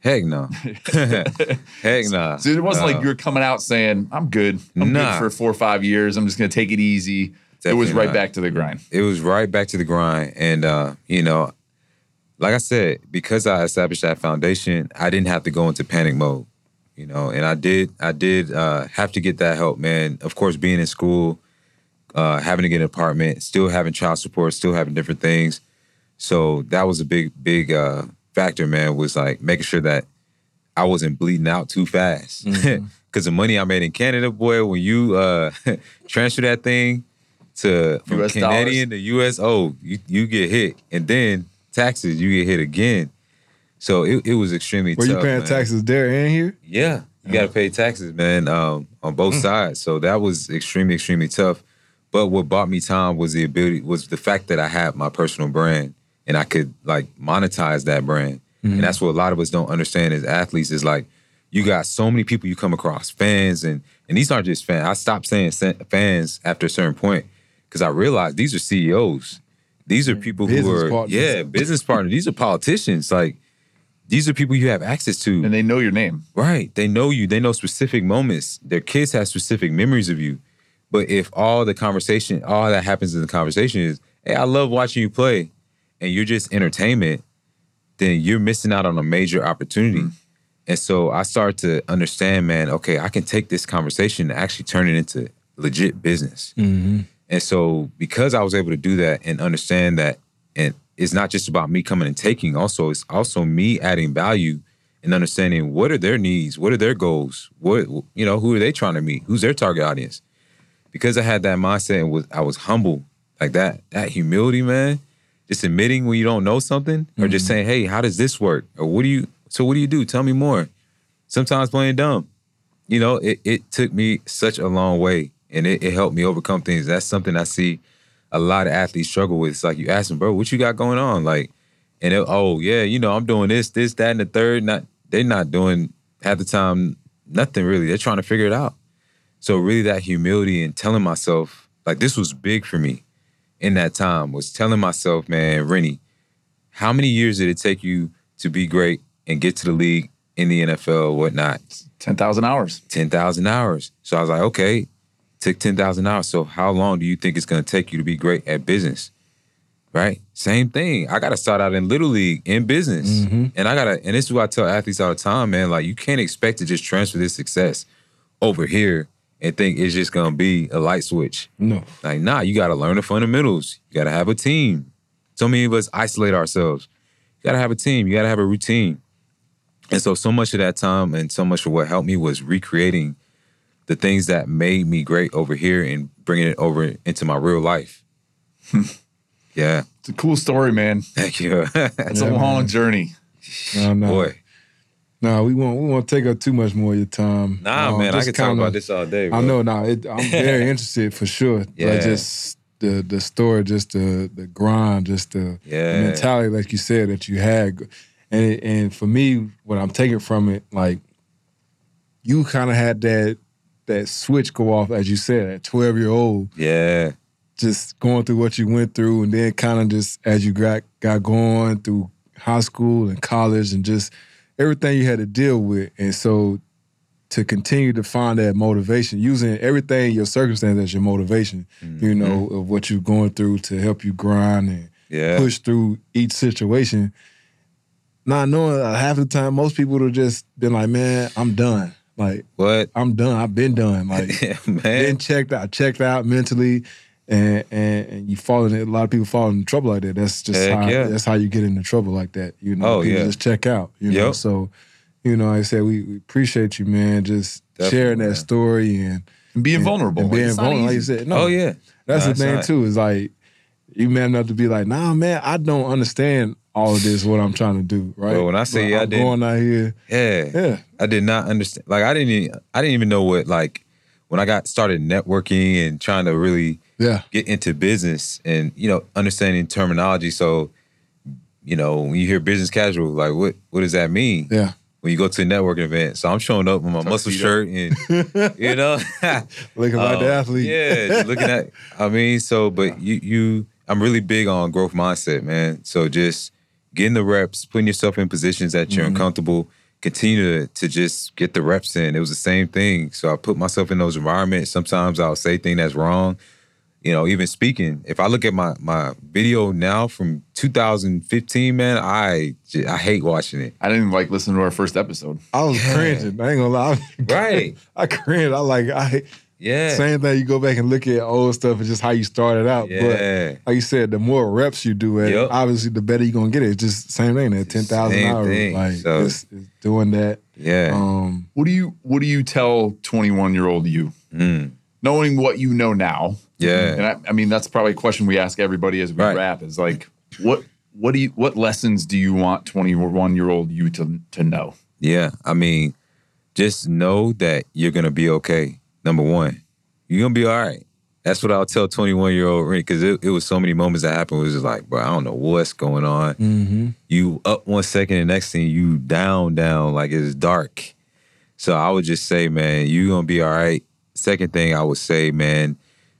Heck no. Heck no. So it wasn't like you were coming out saying, I'm good. I'm Nah. good for four or five years. I'm just going to take it easy. it was right not. back to the grind. it was right back to the grind. And uh, you know, like I said, because I established that foundation, I didn't have to go into panic mode. You know, and I did I did uh, have to get that help, man. Of course, being in school, uh, having to get an apartment, still having child support, still having different things. So that was a big, big uh, factor, man, was like making sure that I wasn't bleeding out too fast. Because the money I made in Canada, boy, when you uh, transfer that thing to from US Canadian to US, oh, you, you get hit. And then taxes, you get hit again. So it, it was extremely Were tough. you paying man. taxes there and here? Yeah, you got to pay taxes, man, um, on both Mm. sides. So that was extremely, extremely tough. But what bought me time was the ability, was the fact that I had my personal brand and I could like monetize that brand. Mm-hmm. And that's what a lot of us don't understand as athletes is like, you got so many people you come across, fans, and and these aren't just fans. I stopped saying fans after a certain point because I realized these are CEOs. These are people who are partners. yeah, business partners. These are politicians. Like these are people you have access to. And they know your name. Right. They know you. They know specific moments. Their kids have specific memories of you. But if all the conversation, all that happens in the conversation is, hey, I love watching you play, and you're just entertainment, then you're missing out on a major opportunity. Mm-hmm. And so I started to understand, man, okay, I can take this conversation and actually turn it into legit business. Mm-hmm. And so because I was able to do that and understand that, and it's not just about me coming and taking, also it's also me adding value and understanding what are their needs, what are their goals, what you know, who are they trying to meet, who's their target audience. Because I had that mindset and was I was humble, like that, that humility, man. Just admitting when you don't know something, or just mm-hmm. saying, "Hey, how does this work?" Or what do you? So what do you do? Tell me more. Sometimes playing dumb, you know, it, it took me such a long way and it, it helped me overcome things. That's something I see a lot of athletes struggle with. It's like you ask them, bro, what you got going on? Like, and it, oh yeah, you know, I'm doing this, this, that, and the third. Not they're not doing half the time nothing really. They're trying to figure it out. So really that humility and telling myself, like this was big for me in that time, was telling myself, man, Rennie, how many years did it take you to be great and get to the league in the NFL, whatnot? 10,000 hours. 10,000 hours. So I was like, okay, took 10,000 hours. So how long do you think it's going to take you to be great at business? Right? Same thing. I got to start out in Little League in business. Mm-hmm. And I got to, and this is what I tell athletes all the time, man. Like, you can't expect to just transfer this success over here and think it's just going to be a light switch. No. Like, nah, you got to learn the fundamentals. You got to have a team. So many of us isolate ourselves. You got to have a team. You got to have a routine. And so, so much of that time and so much of what helped me was recreating the things that made me great over here and bringing it over into my real life. yeah. It's a cool story, man. Thank you. It's Yeah, a long man. journey. No, no. Boy. No, we won't we won't take up too much more of your time. Nah, Um, man, I could talk kinda- about this all day. Bro. I know now. It, I'm very interested for sure. Yeah. Like just the the story, just the the grind, just the, the mentality, like you said, that you had, and and for me, what I'm taking from it, like you kind of had that that switch go off, as you said, at 12 year old, Yeah. just going through what you went through, and then kind of just as you got got going through high school and college, and just everything you had to deal with, and so to continue to find that motivation, using everything your circumstance as your motivation, you know, of what you're going through to help you grind and Yeah. push through each situation. Not knowing uh, half the time, most people would have just been like, "Man, I'm done. Like, What? I'm done. I've been done. Like, Yeah, been checked out, checked out mentally, and and, and you fall in. A lot of people fall in trouble like that. That's just Heck how yeah. that's how you get into trouble like that. You know, Oh, people yeah. just check out. You know, Yep. so you know, like I said we, we appreciate you, man. Just Definitely, sharing that man. story and And being and- vulnerable. and Like, being vulnerable. Like you said, no, oh yeah. that's Nah, the thing not. too. Is like you man enough to be like, nah, man, I don't understand all of this. What I'm trying to do, right? Well, when I say But I I'm didn't- going out here, Yeah. yeah, I did not understand. Like I didn't. Even, I didn't even know what like when I got started networking and trying to really yeah, get into business and you know understanding terminology. So you know when you hear business casual, like what what does that mean? yeah. When you go to a networking event, so I'm showing up with my muscle shirt and you know, Looking like the Um, athlete. Yeah, looking at. I mean, so but you you, I'm really big on growth mindset, man. So just getting the reps, putting yourself in positions that you're Mhm. uncomfortable. Continue to, to just get the reps in. It was the same thing. So I put myself in those environments. Sometimes I'll say things that's wrong. You know, even speaking. If I look at my my video now from 2015, man, I I hate watching it. I didn't even like listen to our first episode. I was Yeah. cringing. I ain't gonna lie. Right. I cringed. I like I Yeah. same thing. You go back and look at old stuff and just how you started out. But like you said, the more reps you do at it, Yep. obviously the better you're gonna get it. It's just same thing. That ten thousand Same hours. thing. Like So- it's, it's doing that. Yeah. Um What do you What do you tell 21 year old you, Mm. knowing what you know now? Yeah. And I, I mean, that's probably a question we ask everybody as we Right. wrap. Is like, what What do you What lessons do you want 21 year old you to to know? Yeah, I mean, just know that you're gonna be okay. Number one, you're gonna be all right. That's what I'll tell 21 year old Rick because it, it was so many moments that happened. It was just like, bro, I don't know what's going on. mhm. You up one second, and next thing you down, down like it's dark. So I would just say, man, you are gonna be all right. Second thing I would say, man,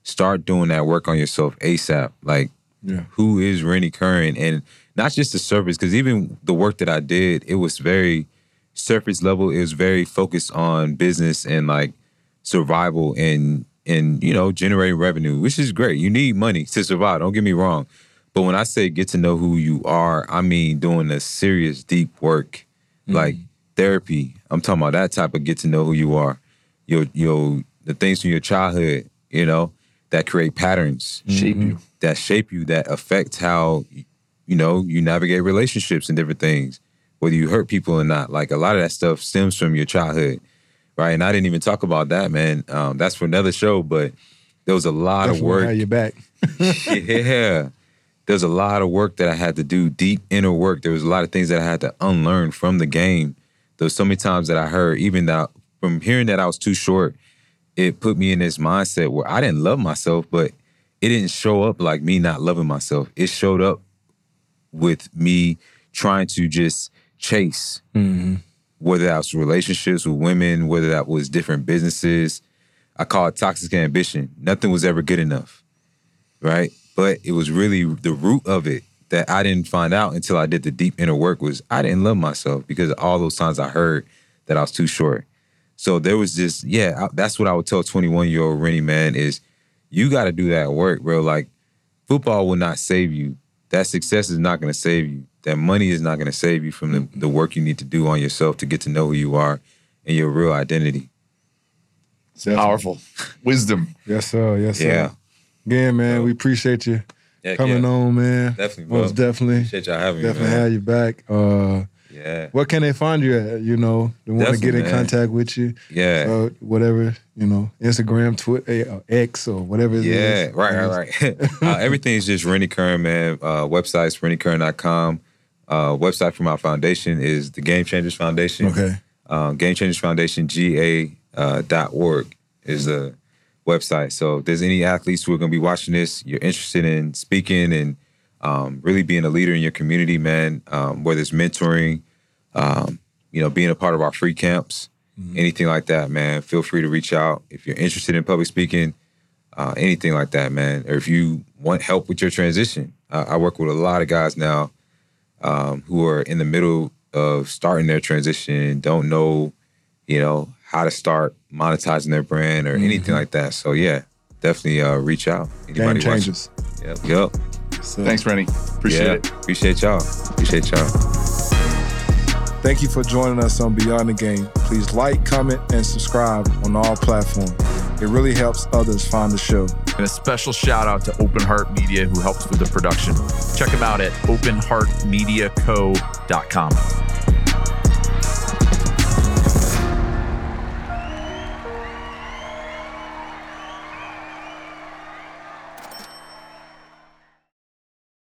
start doing that work on yourself ASAP. Like Yeah. who is Rennie Curran, and not just the surface, because even the work that I did, it was very surface level. It was very focused on business and like survival and and you know generating revenue, which is great. You need money to survive. Don't get me wrong, but when I say get to know who you are, I mean doing a serious deep work, mm-hmm. like therapy. I'm talking about that type of get to know who you are. Your your the things from your childhood, you know, that create patterns Shape you. that shape you that affect how you know you navigate relationships and different things whether you hurt people or not. Like a lot of that stuff stems from your childhood right? And i didn't even talk about that man. Um, that's for another show but there was a lot Definitely of work. your back. yeah. There's a lot of work that i had to do deep inner work. There was a lot of things that i had to unlearn from the game. There was so many times that i heard even that from hearing that i was too short it put me in this mindset where i didn't love myself but it didn't show up like me not loving myself it showed up with me trying to just chase Mhm. whether that was relationships with women, whether that was different businesses. I call it toxic ambition. Nothing was ever good enough, right? But it was really the root of it that I didn't find out until I did the deep inner work was I didn't love myself because of all those times I heard that I was too short. So there was this, yeah, I- that's what I would tell 21 year old Rennie, man, is you got to do that work, bro. Like football will not save you. That success is not going to save you. That money is not going to save you from the, the work you need to do on yourself to get to know who you are and your real identity. It's powerful. Wisdom. Yes, sir. Yes, sir. Yeah. Again, man, we appreciate you Yeah, coming on, man. Definitely, bro. Most definitely. Appreciate y'all having Definitely me, man. have you back. Uh, Yeah. where can they find you at? You know, they want to get in man. contact with you. Yeah. Uh, whatever, you know, Instagram, Twitter, uh, X, or whatever it is. Yeah, right, right, right. uh, everything's just Rennie Curran, man. Uh, website's renniecurran.com. Uh, website for my foundation is the Game Changers Foundation. Okay. Um, Game Changers Foundation, GA uh, dot org is the website. So if there's any athletes who are going to be watching this, you're interested in speaking and um, really being a leader in your community, man, um, whether it's mentoring, um, you know, being a part of our free camps, mm-hmm. anything like that, man, feel free to reach out. If you're interested in public speaking, uh, anything like that, man, or if you want help with your transition, uh, I work with a lot of guys now um, who are in the middle of starting their transition, don't know, you know, how to start monetizing their brand or mm-hmm. anything like that. So yeah, definitely uh, reach out. Anybody Game changes. Yep. Yep. So, Thanks, Rennie. Appreciate yeah, it. Appreciate y'all. Appreciate y'all. Thank you for joining us on Beyond the Game. Please like, comment, and subscribe on all platforms. It really helps others find the show. And a special shout out to Open Heart Media who helps with the production. Check them out at openheartmediaco.com.